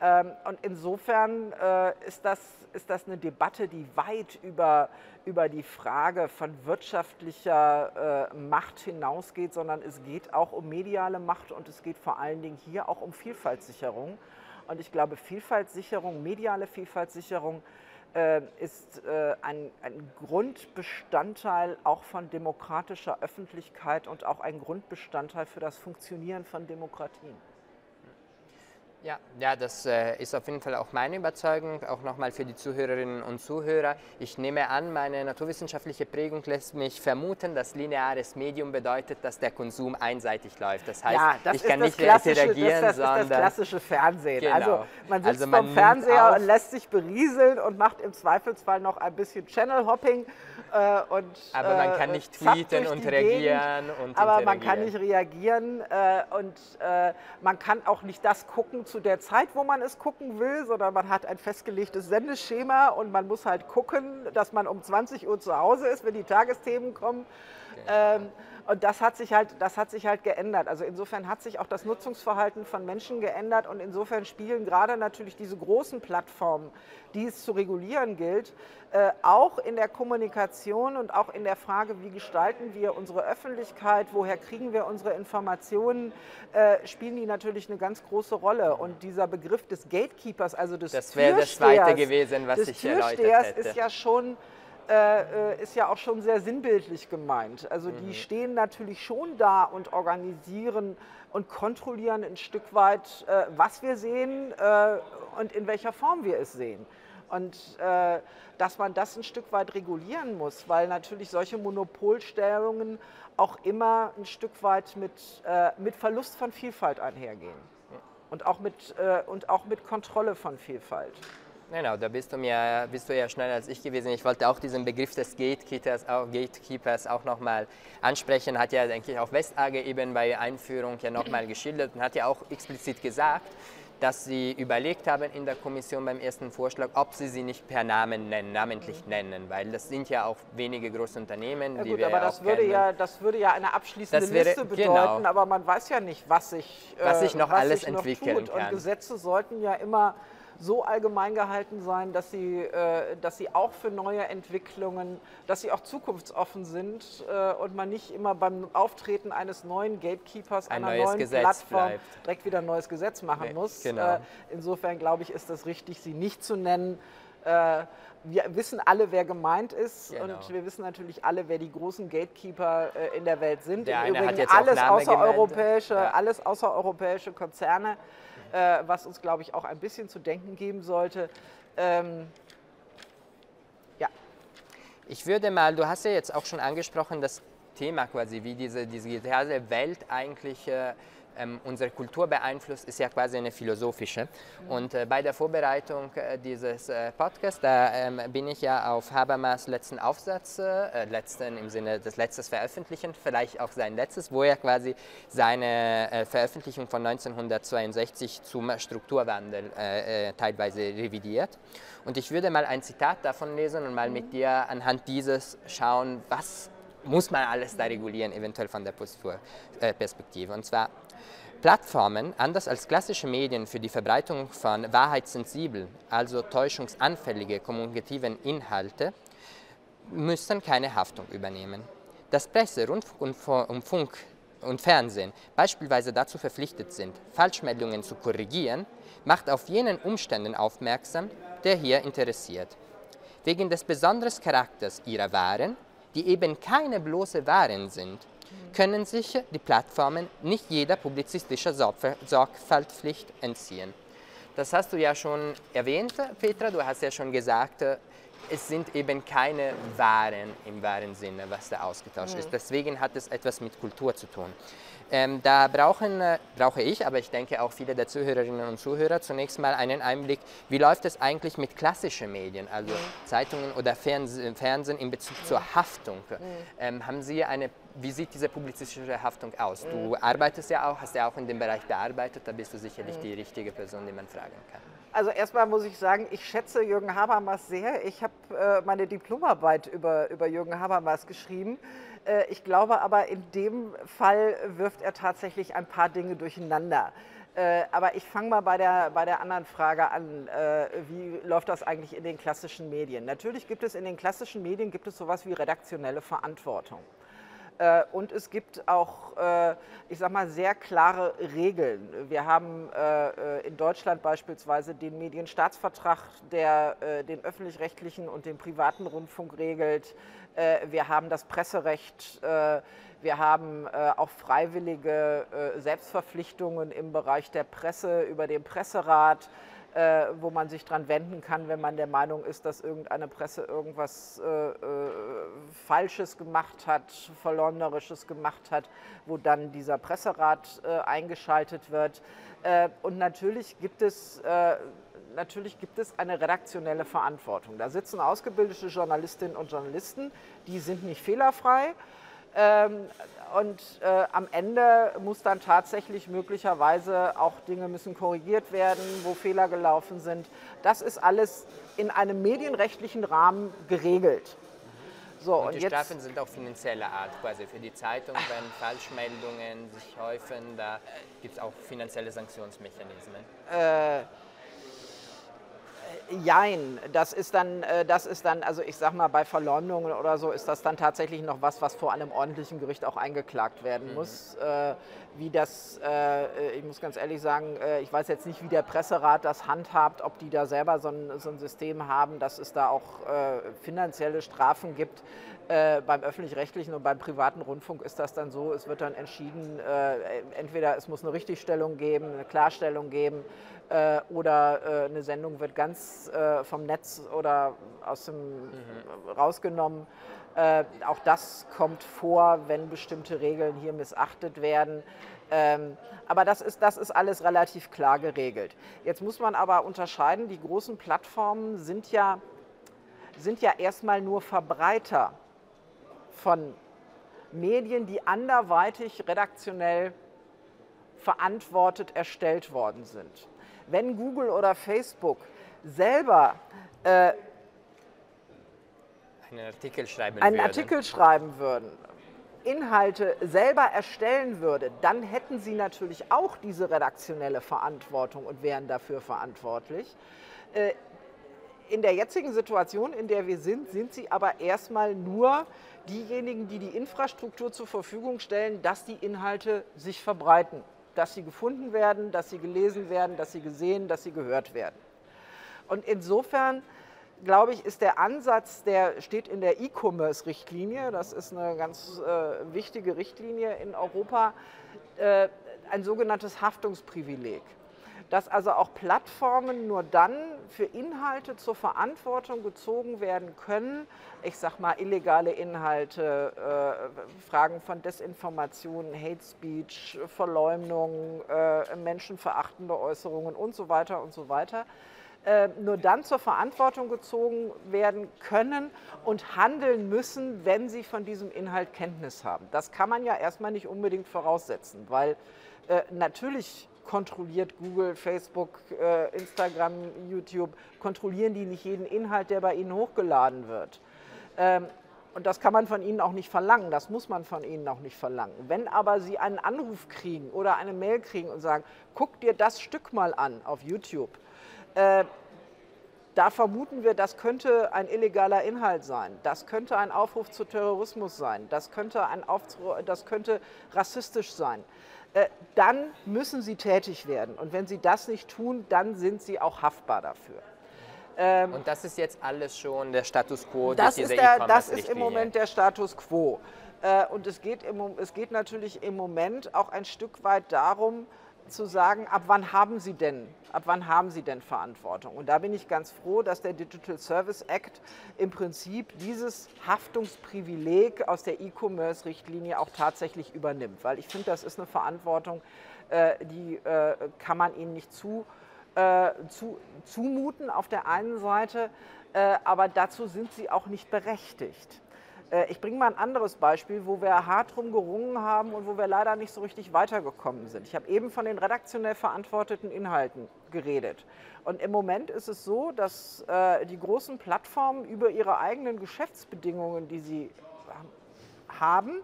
Ähm, und insofern äh, ist, das, ist das eine Debatte, die weit über, über die Frage von wirtschaftlicher äh, Macht hinausgeht, sondern es geht auch um mediale Macht und es geht vor allen Dingen hier auch um Vielfaltssicherung. Und ich glaube, Vielfaltssicherung, mediale Vielfaltssicherung äh, ist äh, ein, ein, Grundbestandteil auch von demokratischer Öffentlichkeit und auch ein Grundbestandteil für das Funktionieren von Demokratien. Ja, ja, das äh, ist auf jeden Fall auch meine Überzeugung, auch nochmal für die Zuhörerinnen und Zuhörer. Ich nehme an, meine naturwissenschaftliche Prägung lässt mich vermuten, dass lineares Medium bedeutet, dass der Konsum einseitig läuft. Das heißt, ja, das ich kann nicht interagieren, das, das sondern... ist das klassische Fernsehen. Genau. Also man sitzt also man vom Fernseher und lässt sich berieseln und macht im Zweifelsfall noch ein bisschen Channel-Hopping äh, und, aber man kann äh, nicht tweeten und reagieren. Und aber man kann nicht reagieren äh, und äh, man kann auch nicht das gucken zu der Zeit, wo man es gucken will, sondern man hat ein festgelegtes Sendeschema und man muss halt gucken, dass man um 20 Uhr zu Hause ist, wenn die Tagesthemen kommen. Okay. Ähm, und das hat sich halt, das hat sich halt geändert. Also insofern hat sich auch das Nutzungsverhalten von Menschen geändert und insofern spielen gerade natürlich diese großen Plattformen, die es zu regulieren gilt, äh, auch in der Kommunikation und auch in der Frage, wie gestalten wir unsere Öffentlichkeit, woher kriegen wir unsere Informationen, äh, spielen die natürlich eine ganz große Rolle. Und dieser Begriff des Gatekeepers, also des Das wäre das zweite gewesen, was ich erläutert hätte. ist ja schon äh, äh, ist ja auch schon sehr sinnbildlich gemeint. Also die mhm. stehen natürlich schon da und organisieren und kontrollieren ein Stück weit, äh, was wir sehen äh, und in welcher Form wir es sehen. Und äh, dass man das ein Stück weit regulieren muss, weil natürlich solche Monopolstellungen auch immer ein Stück weit mit, äh, mit Verlust von Vielfalt einhergehen. Und auch mit, und auch mit Kontrolle von Vielfalt. Genau, da bist du, mir, bist du ja schneller als ich gewesen. Ich wollte auch diesen Begriff des Gatekeepers auch, Gatekeepers auch nochmal ansprechen. Hat ja, denke ich, auch Westage eben bei Einführung ja nochmal geschildert und hat ja auch explizit gesagt, dass sie überlegt haben in der Kommission beim ersten Vorschlag, ob sie sie nicht per Namen nennen, namentlich mhm. nennen, weil das sind ja auch wenige große Unternehmen, ja, die gut, wir aber das würde kennen. ja das würde ja eine abschließende wäre, Liste bedeuten, genau. aber man weiß ja nicht, was sich was sich noch was alles sich entwickeln kann. Und Gesetze sollten ja immer so allgemein gehalten sein, dass sie, äh, dass sie auch für neue Entwicklungen, dass sie auch zukunftsoffen sind äh, und man nicht immer beim Auftreten eines neuen Gatekeepers, ein einer neuen Gesetz Plattform bleibt. direkt wieder ein neues Gesetz machen nee, muss. Genau. Äh, insofern glaube ich, ist das richtig, sie nicht zu nennen. Äh, wir wissen alle, wer gemeint ist genau. und wir wissen natürlich alle, wer die großen Gatekeeper äh, in der Welt sind. Der Im Übrigen alles außereuropäische, ja. alles außereuropäische Konzerne äh, was uns, glaube ich, auch ein bisschen zu denken geben sollte. Ähm, ja. Ich würde mal, du hast ja jetzt auch schon angesprochen, das Thema quasi, wie diese, diese digitale Welt eigentlich äh, ähm, unsere Kultur beeinflusst, ist ja quasi eine philosophische. Und äh, bei der Vorbereitung äh, dieses äh, Podcasts, da ähm, bin ich ja auf Habermas letzten Aufsatz, äh, letzten im Sinne des letztes veröffentlichen, vielleicht auch sein letztes, wo er quasi seine äh, Veröffentlichung von 1962 zum Strukturwandel äh, teilweise revidiert. Und ich würde mal ein Zitat davon lesen und mal mit dir anhand dieses schauen, was muss man alles da regulieren, eventuell von der Perspektive. Und zwar Plattformen, anders als klassische Medien für die Verbreitung von wahrheitssensiblen, also täuschungsanfällige kommunikativen Inhalte, müssen keine Haftung übernehmen. Dass Presse, Rundfunk und Funk und Fernsehen beispielsweise dazu verpflichtet sind, Falschmeldungen zu korrigieren, macht auf jenen Umständen aufmerksam, der hier interessiert. Wegen des besonderen Charakters ihrer Waren, die eben keine bloße Waren sind, können sich die Plattformen nicht jeder publizistischen Sorgfaltspflicht entziehen. Das hast du ja schon erwähnt, Petra. Du hast ja schon gesagt, es sind eben keine Waren im wahren Sinne, was da ausgetauscht mhm. ist. Deswegen hat es etwas mit Kultur zu tun. Ähm, da brauchen, äh, brauche ich, aber ich denke auch viele der Zuhörerinnen und Zuhörer zunächst mal einen Einblick, wie läuft es eigentlich mit klassischen Medien, also mhm. Zeitungen oder Fernsehen, Fernsehen in Bezug mhm. zur Haftung. Mhm. Ähm, haben Sie eine, wie sieht diese publizistische Haftung aus? Du mhm. arbeitest ja auch, hast ja auch in dem Bereich gearbeitet, da bist du sicherlich mhm. die richtige Person, die man fragen kann. Also erstmal muss ich sagen, ich schätze Jürgen Habermas sehr. Ich habe äh, meine Diplomarbeit über, über Jürgen Habermas geschrieben. Äh, ich glaube aber, in dem Fall wirft er tatsächlich ein paar Dinge durcheinander. Äh, aber ich fange mal bei der, bei der anderen Frage an. Äh, wie läuft das eigentlich in den klassischen Medien? Natürlich gibt es in den klassischen Medien gibt es sowas wie redaktionelle Verantwortung. Äh, und es gibt auch, äh, ich sag mal, sehr klare Regeln. Wir haben äh, in Deutschland beispielsweise den Medienstaatsvertrag, der den öffentlich-rechtlichen und den privaten Rundfunk regelt. Wir haben das Presserecht. Wir haben auch freiwillige Selbstverpflichtungen im Bereich der Presse über den Presserat äh, wo man sich dran wenden kann, wenn man der Meinung ist, dass irgendeine Presse irgendwas äh, äh, Falsches gemacht hat, Verleumderisches gemacht hat, wo dann dieser Presserat äh, eingeschaltet wird. Äh, und natürlich gibt es äh, natürlich gibt es eine redaktionelle Verantwortung. Da sitzen ausgebildete Journalistinnen und Journalisten, die sind nicht fehlerfrei. Ähm, und äh, am Ende muss dann tatsächlich möglicherweise auch Dinge müssen korrigiert werden, wo Fehler gelaufen sind. Das ist alles in einem medienrechtlichen Rahmen geregelt. So, und, und die jetzt, Strafen sind auch finanzieller Art, quasi für die Zeitung, wenn Falschmeldungen sich häufen, da gibt es auch finanzielle Sanktionsmechanismen. Äh, Jein, das ist dann, äh, das ist dann, also ich sag mal, bei Verleumdungen oder so ist das dann tatsächlich noch was, was vor einem ordentlichen Gericht auch eingeklagt werden mhm. muss. Mhm. Wie das, äh, ich muss ganz ehrlich sagen, ich weiß jetzt nicht, wie der Presserat das handhabt, ob die da selber so ein, so ein System haben, dass es da auch finanzielle Strafen gibt. beim öffentlich-rechtlichen und beim privaten Rundfunk ist das dann so, es wird dann entschieden, entweder es muss eine Richtigstellung geben, eine Klarstellung geben äh, oder äh, eine Sendung wird ganz äh, vom Netz oder aus dem mhm. rausgenommen. Äh, auch das kommt vor, wenn bestimmte Regeln hier missachtet werden. Ähm, aber das ist, das ist alles relativ klar geregelt. Jetzt muss man aber unterscheiden, die großen Plattformen sind ja, sind ja erstmal nur Verbreiter von Medien, die anderweitig redaktionell verantwortet erstellt worden sind wenn Google oder Facebook selber äh, einen Artikel schreiben einen würden. Artikel schreiben würden, Inhalte selber erstellen würde, dann hätten sie natürlich auch diese redaktionelle Verantwortung und wären dafür verantwortlich. Äh, in der jetzigen Situation, in der wir sind, sind sie aber erstmal nur diejenigen, die die Infrastruktur zur Verfügung stellen, dass die Inhalte sich verbreiten dass sie gefunden werden, dass sie gelesen werden, dass sie gesehen, dass sie gehört werden. Und insofern glaube ich, ist der Ansatz, der steht in der E-Commerce-Richtlinie, das ist eine ganz äh, wichtige Richtlinie in Europa, äh, ein sogenanntes Haftungsprivileg dass also auch Plattformen nur dann für Inhalte zur Verantwortung gezogen werden können. Ich sage mal illegale Inhalte, äh, Fragen von Desinformation, Hate Speech, Verleumdung, äh, menschenverachtende Äußerungen und so weiter und so weiter. Äh, nur dann zur Verantwortung gezogen werden können und handeln müssen, wenn sie von diesem Inhalt Kenntnis haben. Das kann man ja erstmal nicht unbedingt voraussetzen, weil äh, natürlich kontrolliert Google, Facebook, äh, Instagram, YouTube, kontrollieren die nicht jeden Inhalt, der bei ihnen hochgeladen wird. Ähm, und das kann man von ihnen auch nicht verlangen, das muss man von ihnen auch nicht verlangen. Wenn aber sie einen Anruf kriegen oder eine Mail kriegen und sagen, guck dir das Stück mal an auf YouTube, äh, da vermuten wir, das könnte ein illegaler Inhalt sein, das könnte ein Aufruf zu Terrorismus sein, das könnte, ein Aufruf, das könnte rassistisch sein. Äh, dann müssen sie tätig werden. Und wenn sie das nicht tun, dann sind sie auch haftbar dafür. Ähm, und das ist jetzt alles schon der Status quo? Das, ist, der, das ist im Moment der Status quo. Äh, und es geht, im, es geht natürlich im Moment auch ein Stück weit darum, zu sagen, ab wann haben Sie denn, ab wann haben Sie denn Verantwortung? Und da bin ich ganz froh, dass der Digital Service Act im Prinzip dieses Haftungsprivileg aus der E-Commerce-Richtlinie auch tatsächlich übernimmt, weil ich finde, das ist eine Verantwortung, äh, die äh, kann man Ihnen nicht zu, zu, zumuten auf der einen Seite, aber dazu sind sie auch nicht berechtigt. Äh, ich bringe mal ein anderes Beispiel, wo wir hart drum gerungen haben und wo wir leider nicht so richtig weitergekommen sind. Ich habe eben von den redaktionell verantworteten Inhalten geredet. Und im Moment ist es so, dass äh, die großen Plattformen über ihre eigenen Geschäftsbedingungen, die sie haben,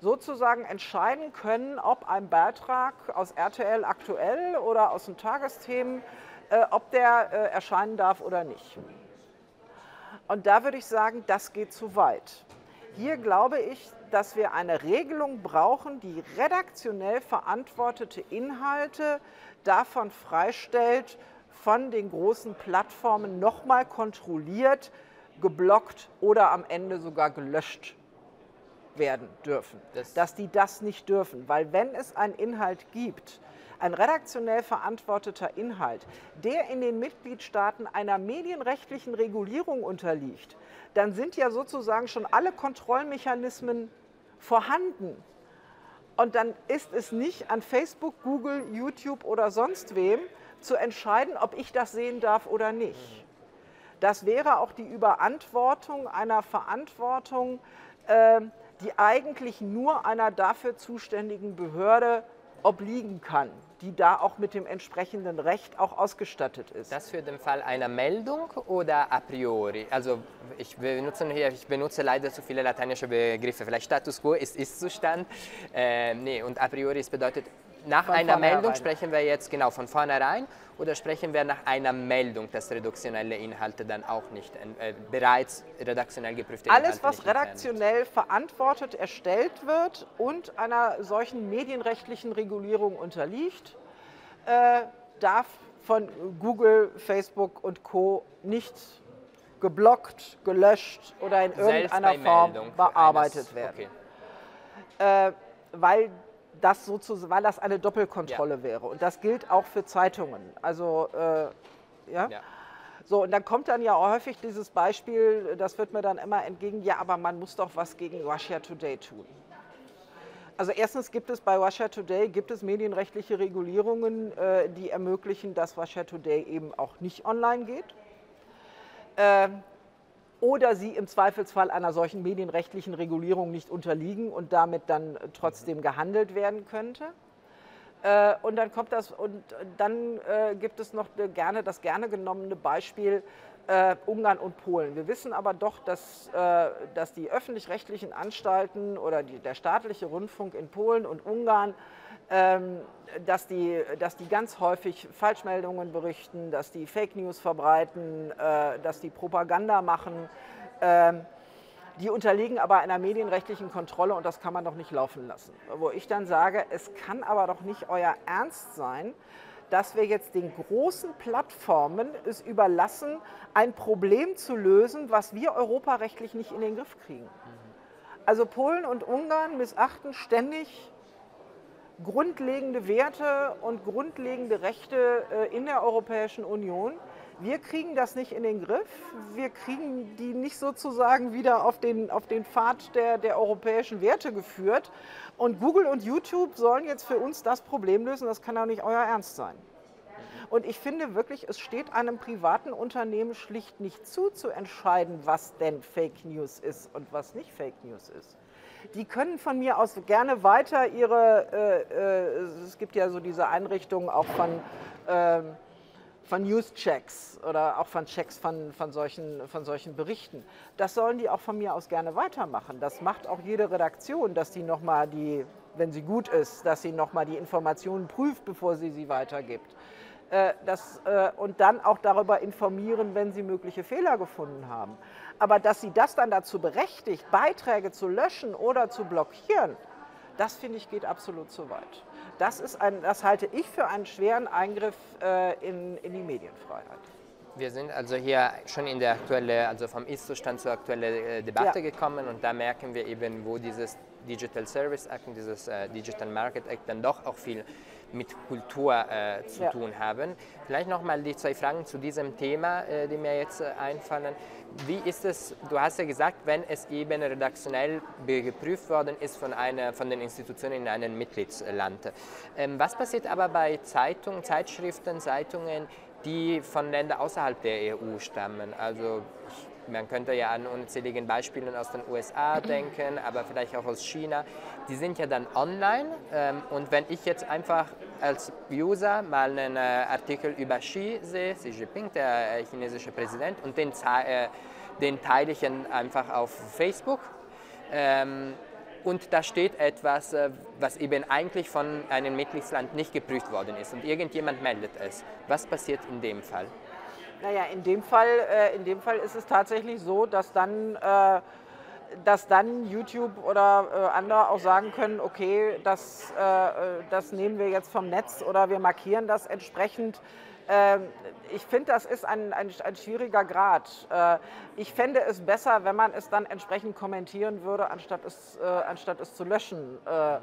sozusagen entscheiden können, ob ein Beitrag aus RTL aktuell oder aus den Tagesthemen, äh, ob der erscheinen darf oder nicht. Und da würde ich sagen, das geht zu weit. Hier glaube ich, dass wir eine Regelung brauchen, die redaktionell verantwortete Inhalte davon freistellt, von den großen Plattformen nochmal kontrolliert, geblockt oder am Ende sogar gelöscht werden dürfen. Das dass die das nicht dürfen. Weil wenn es einen Inhalt gibt, ein redaktionell verantworteter Inhalt, der in den Mitgliedstaaten einer medienrechtlichen Regulierung unterliegt, dann sind ja sozusagen schon alle Kontrollmechanismen vorhanden. Und dann ist es nicht an Facebook, Google, YouTube oder sonst wem zu entscheiden, ob ich das sehen darf oder nicht. Das wäre auch die Überantwortung einer Verantwortung, äh, die eigentlich nur einer dafür zuständigen Behörde obliegen kann, die da auch mit dem entsprechenden Recht auch ausgestattet ist. Das für den Fall einer Meldung oder a priori? Also ich benutze, hier, ich benutze leider zu viele lateinische Begriffe. Vielleicht Status quo ist Ist-Zustand. Äh, nee, und a priori bedeutet nach von einer Meldung sprechen wir jetzt genau von vornherein oder sprechen wir nach einer Meldung, dass redaktionelle Inhalte dann auch nicht äh, bereits redaktionell geprüfte Inhalte Alles, was redaktionell verantwortet erstellt wird und einer solchen medienrechtlichen Regulierung unterliegt, äh, darf von Google, Facebook und Co. nicht geblockt, gelöscht oder in irgendeiner Form bearbeitet eines, werden. Okay. Äh, weil das sozusagen, weil das eine Doppelkontrolle ja. wäre. Und das gilt auch für Zeitungen. Also, äh, ja? ja. So, und dann kommt dann ja auch häufig dieses Beispiel, das wird mir dann immer entgegen, ja, aber man muss doch was gegen Russia Today tun. Also erstens gibt es bei Russia Today gibt es medienrechtliche Regulierungen, äh, die ermöglichen, dass Russia Today eben auch nicht online geht. Oder sie im Zweifelsfall einer solchen medienrechtlichen Regulierung nicht unterliegen und damit dann trotzdem gehandelt werden könnte. Äh, und dann kommt das und dann äh, gibt es noch gerne das gerne genommene Beispiel äh, Ungarn und Polen. Wir wissen aber doch, dass, dass die öffentlich-rechtlichen Anstalten oder die, der staatliche Rundfunk in Polen und Ungarn dass die, dass die ganz häufig Falschmeldungen berichten, dass die Fake News verbreiten, äh, dass die Propaganda machen. Ähm, die unterliegen aber einer medienrechtlichen Kontrolle und das kann man doch nicht laufen lassen. Wo ich dann sage, es kann aber doch nicht euer Ernst sein, dass wir jetzt den großen Plattformen es überlassen, ein Problem zu lösen, was wir europarechtlich nicht in den Griff kriegen. Also Polen und Ungarn missachten ständig grundlegende Werte und grundlegende Rechte äh, in der Europäischen Union. Wir kriegen das nicht in den Griff. Wir kriegen die nicht sozusagen wieder auf den, auf den Pfad der, der europäischen Werte geführt. Und Google und YouTube sollen jetzt für uns das Problem lösen. Das kann doch nicht euer Ernst sein. Und ich finde wirklich, es steht einem privaten Unternehmen schlicht nicht zu, zu entscheiden, was denn Fake News ist und was nicht Fake News ist die können von mir aus gerne weiter ihre, äh, äh, es gibt ja so diese Einrichtungen auch von, äh, von News-Checks oder auch von Checks von, von, solchen, von solchen Berichten. Das sollen die auch von mir aus gerne weitermachen. Das macht auch jede Redaktion, dass die nochmal die, wenn sie gut ist, dass sie nochmal die Informationen prüft, bevor sie sie weitergibt. Äh, das, äh, und dann auch darüber informieren, wenn sie mögliche Fehler gefunden haben. Aber dass sie das dann dazu berechtigt, Beiträge zu löschen oder zu blockieren, das finde ich geht absolut zu weit. Das, ist ein, das halte ich für einen schweren Eingriff äh, in, in die Medienfreiheit. Wir sind also hier schon in der aktuellen, also vom Ist-Zustand zur aktuellen äh, Debatte ja. gekommen und da merken wir eben, wo dieses Digital Service Act und dieses äh, Digital Market Act dann doch auch viel mit Kultur äh, zu ja. tun haben. Vielleicht nochmal die zwei Fragen zu diesem Thema, äh, die mir jetzt äh, einfallen. Wie ist es, du hast ja gesagt, wenn es eben redaktionell geprüft worden ist von, einer, von den Institutionen in einem Mitgliedsland. Ähm, was passiert aber bei Zeitungen, Zeitschriften, Zeitungen, die von Ländern außerhalb der EU stammen? Also man könnte ja an unzähligen Beispielen aus den USA denken, aber vielleicht auch aus China. Die sind ja dann online ähm, und wenn ich jetzt einfach als User mal einen äh, Artikel über Xi sehe, Xi Jinping, der äh, chinesische Präsident, und den, äh, den teile ich einfach auf Facebook. Ähm, und da steht etwas, was eben eigentlich von einem Mitgliedsland nicht geprüft worden ist und irgendjemand meldet es. Was passiert in dem Fall? Naja, in dem Fall, äh, in dem Fall ist es tatsächlich so, dass dann, äh, dass dann YouTube oder äh, andere auch sagen können, okay, das, äh, das nehmen wir jetzt vom Netz oder wir markieren das entsprechend. Ähm, ich finde, das ist ein, ein, ein schwieriger Grad. Äh, ich fände es besser, wenn man es dann entsprechend kommentieren würde, anstatt es, äh, anstatt es zu löschen. Äh,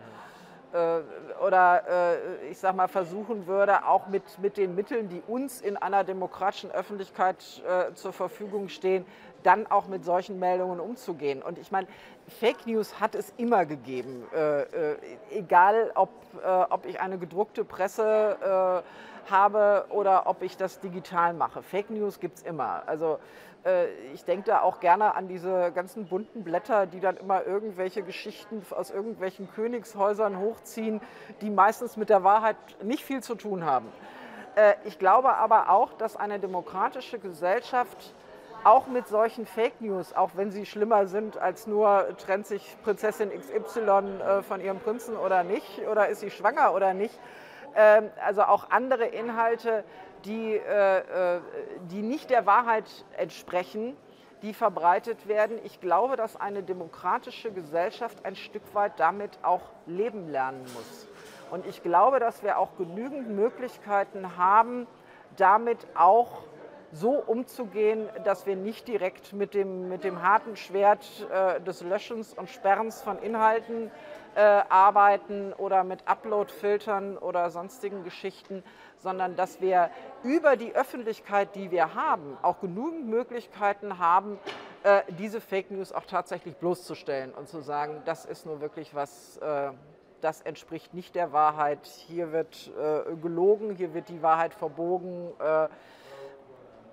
oder äh, ich sag mal versuchen würde, auch mit, mit den Mitteln, die uns in einer demokratischen Öffentlichkeit äh, zur Verfügung stehen, dann auch mit solchen Meldungen umzugehen. Und ich meine, Fake News hat es immer gegeben, äh, äh, egal ob, äh, ob ich eine gedruckte Presse habe oder ob ich das digital mache. Fake News gibt es immer. Also äh, ich denke da auch gerne an diese ganzen bunten Blätter, die dann immer irgendwelche Geschichten aus irgendwelchen Königshäusern hochziehen, die meistens mit der Wahrheit nicht viel zu tun haben. Äh, ich glaube aber auch, dass eine demokratische Gesellschaft auch mit solchen Fake News, auch wenn sie schlimmer sind als nur trennt sich Prinzessin XY äh, von ihrem Prinzen oder nicht, oder ist sie schwanger oder nicht, ähm, also auch andere Inhalte, die, äh, äh, die nicht der Wahrheit entsprechen, die verbreitet werden. Ich glaube, dass eine demokratische Gesellschaft ein Stück weit damit auch leben lernen muss. Und ich glaube, dass wir auch genügend Möglichkeiten haben, damit auch so umzugehen, dass wir nicht direkt mit dem, mit dem harten Schwert äh, des Löschens und Sperrens von Inhalten äh, arbeiten oder mit Upload-Filtern oder sonstigen Geschichten, sondern dass wir über die Öffentlichkeit, die wir haben, auch genügend Möglichkeiten haben, äh, diese Fake News auch tatsächlich bloßzustellen und zu sagen, das ist nur wirklich was, äh, das entspricht nicht der Wahrheit, hier wird äh, gelogen, hier wird die Wahrheit verbogen.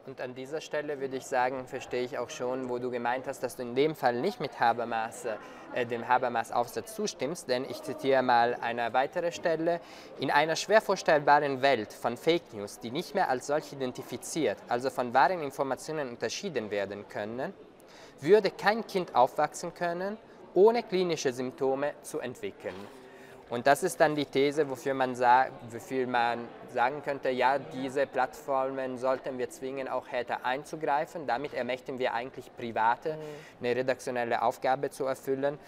Und an dieser Stelle würde ich sagen, verstehe ich auch schon, wo du gemeint hast, dass du in dem Fall nicht mit Habermas, äh, dem Habermas-Aufsatz zustimmst, denn ich zitiere mal eine weitere Stelle. In einer schwer vorstellbaren Welt von Fake News, die nicht mehr als solch identifiziert, also von wahren Informationen unterschieden werden können, würde kein Kind aufwachsen können, ohne klinische Symptome zu entwickeln. Und das ist dann die These, wofür man, wofür man sagen könnte, ja, diese Plattformen sollten wir zwingen, auch härter einzugreifen. Damit ermächtigen wir eigentlich Private, mhm. eine redaktionelle Aufgabe zu erfüllen.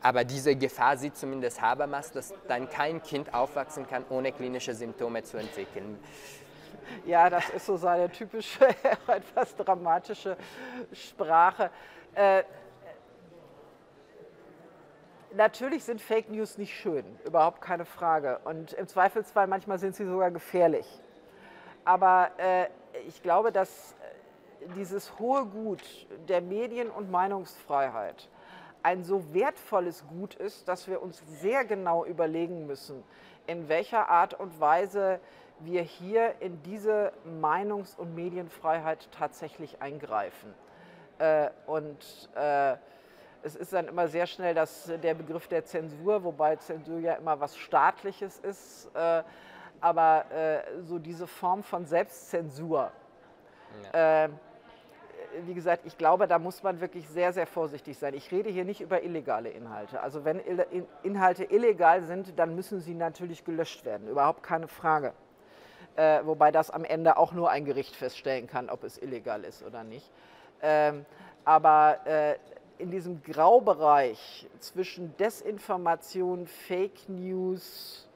Aber diese Gefahr sieht zumindest Habermas, dass dann kein Kind aufwachsen kann, ohne klinische Symptome zu entwickeln. Ja, das ist so seine typische, etwas dramatische Sprache. Äh, Natürlich sind Fake News nicht schön, überhaupt keine Frage. Und im Zweifelsfall manchmal sind sie sogar gefährlich. Aber äh, ich glaube, dass äh, dieses hohe Gut der Medien- und Meinungsfreiheit ein so wertvolles Gut ist, dass wir uns sehr genau überlegen müssen, in welcher Art und Weise wir hier in diese Meinungs- und Medienfreiheit tatsächlich eingreifen. Äh, und äh, es ist dann immer sehr schnell das, der Begriff der Zensur, wobei Zensur ja immer was Staatliches ist. Äh, aber äh, so diese Form von Selbstzensur, ja. äh, wie gesagt, ich glaube, da muss man wirklich sehr, sehr vorsichtig sein. Ich rede hier nicht über illegale Inhalte. Also wenn Inhalte illegal sind, dann müssen sie natürlich gelöscht werden, überhaupt keine Frage. Äh, wobei das am Ende auch nur ein Gericht feststellen kann, ob es illegal ist oder nicht. Ähm, aber äh, in diesem Graubereich zwischen Desinformation, Fake News,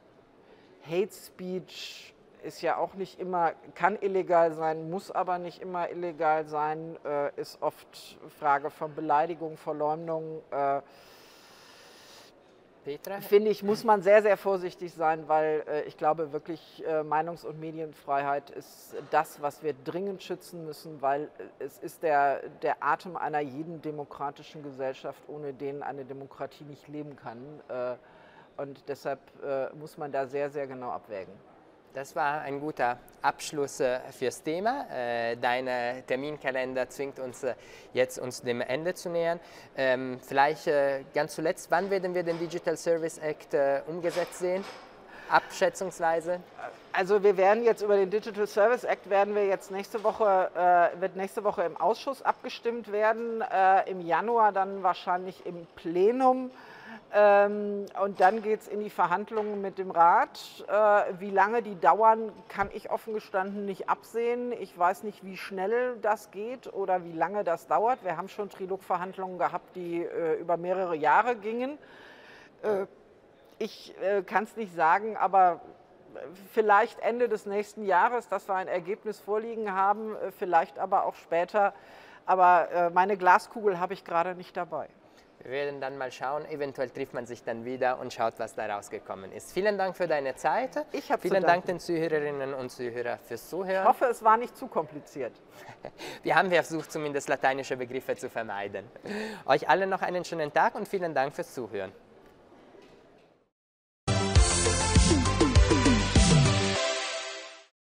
Hate Speech ist ja auch nicht immer, kann illegal sein, muss aber nicht immer illegal sein, äh, ist oft Frage von Beleidigung, Verleumdung. Äh, Petra? Finde ich, muss man sehr, sehr vorsichtig sein, weil äh, ich glaube wirklich, äh, Meinungs- und Medienfreiheit ist das, was wir dringend schützen müssen, weil äh, es ist der, der Atem einer jeden demokratischen Gesellschaft, ohne den eine Demokratie nicht leben kann. Äh, und deshalb äh, muss man da sehr, sehr genau abwägen. Das war ein guter Abschluss äh, fürs Thema. Äh, dein Terminkalender zwingt uns äh, jetzt uns dem Ende zu nähern. Ähm, vielleicht ganz zuletzt, wann werden wir den Digital Service Act umgesetzt sehen? Abschätzungsweise? Also wir werden jetzt über den Digital Service Act werden wir jetzt nächste Woche wird nächste Woche im Ausschuss abgestimmt werden. Im Januar dann wahrscheinlich im Plenum. Ähm, und dann geht es in die Verhandlungen mit dem Rat. Äh, wie lange die dauern, kann ich offen gestanden nicht absehen. Ich weiß nicht, wie schnell das geht oder wie lange das dauert. Wir haben schon Trilogverhandlungen gehabt, die äh, über mehrere Jahre gingen. Äh, ich kann es nicht sagen, aber vielleicht Ende des nächsten Jahres, dass wir ein Ergebnis vorliegen haben, vielleicht aber auch später. Aber meine Glaskugel habe ich gerade nicht dabei. Wir werden dann mal schauen, eventuell trifft man sich dann wieder und schaut, was da rausgekommen ist. Vielen Dank für deine Zeit. Ich habe Vielen Dank den Zuhörerinnen und Zuhörern fürs Zuhören. Ich hoffe, es war nicht zu kompliziert. Wir haben versucht, zumindest lateinische Begriffe zu vermeiden. Euch allen noch einen schönen Tag und vielen Dank fürs Zuhören.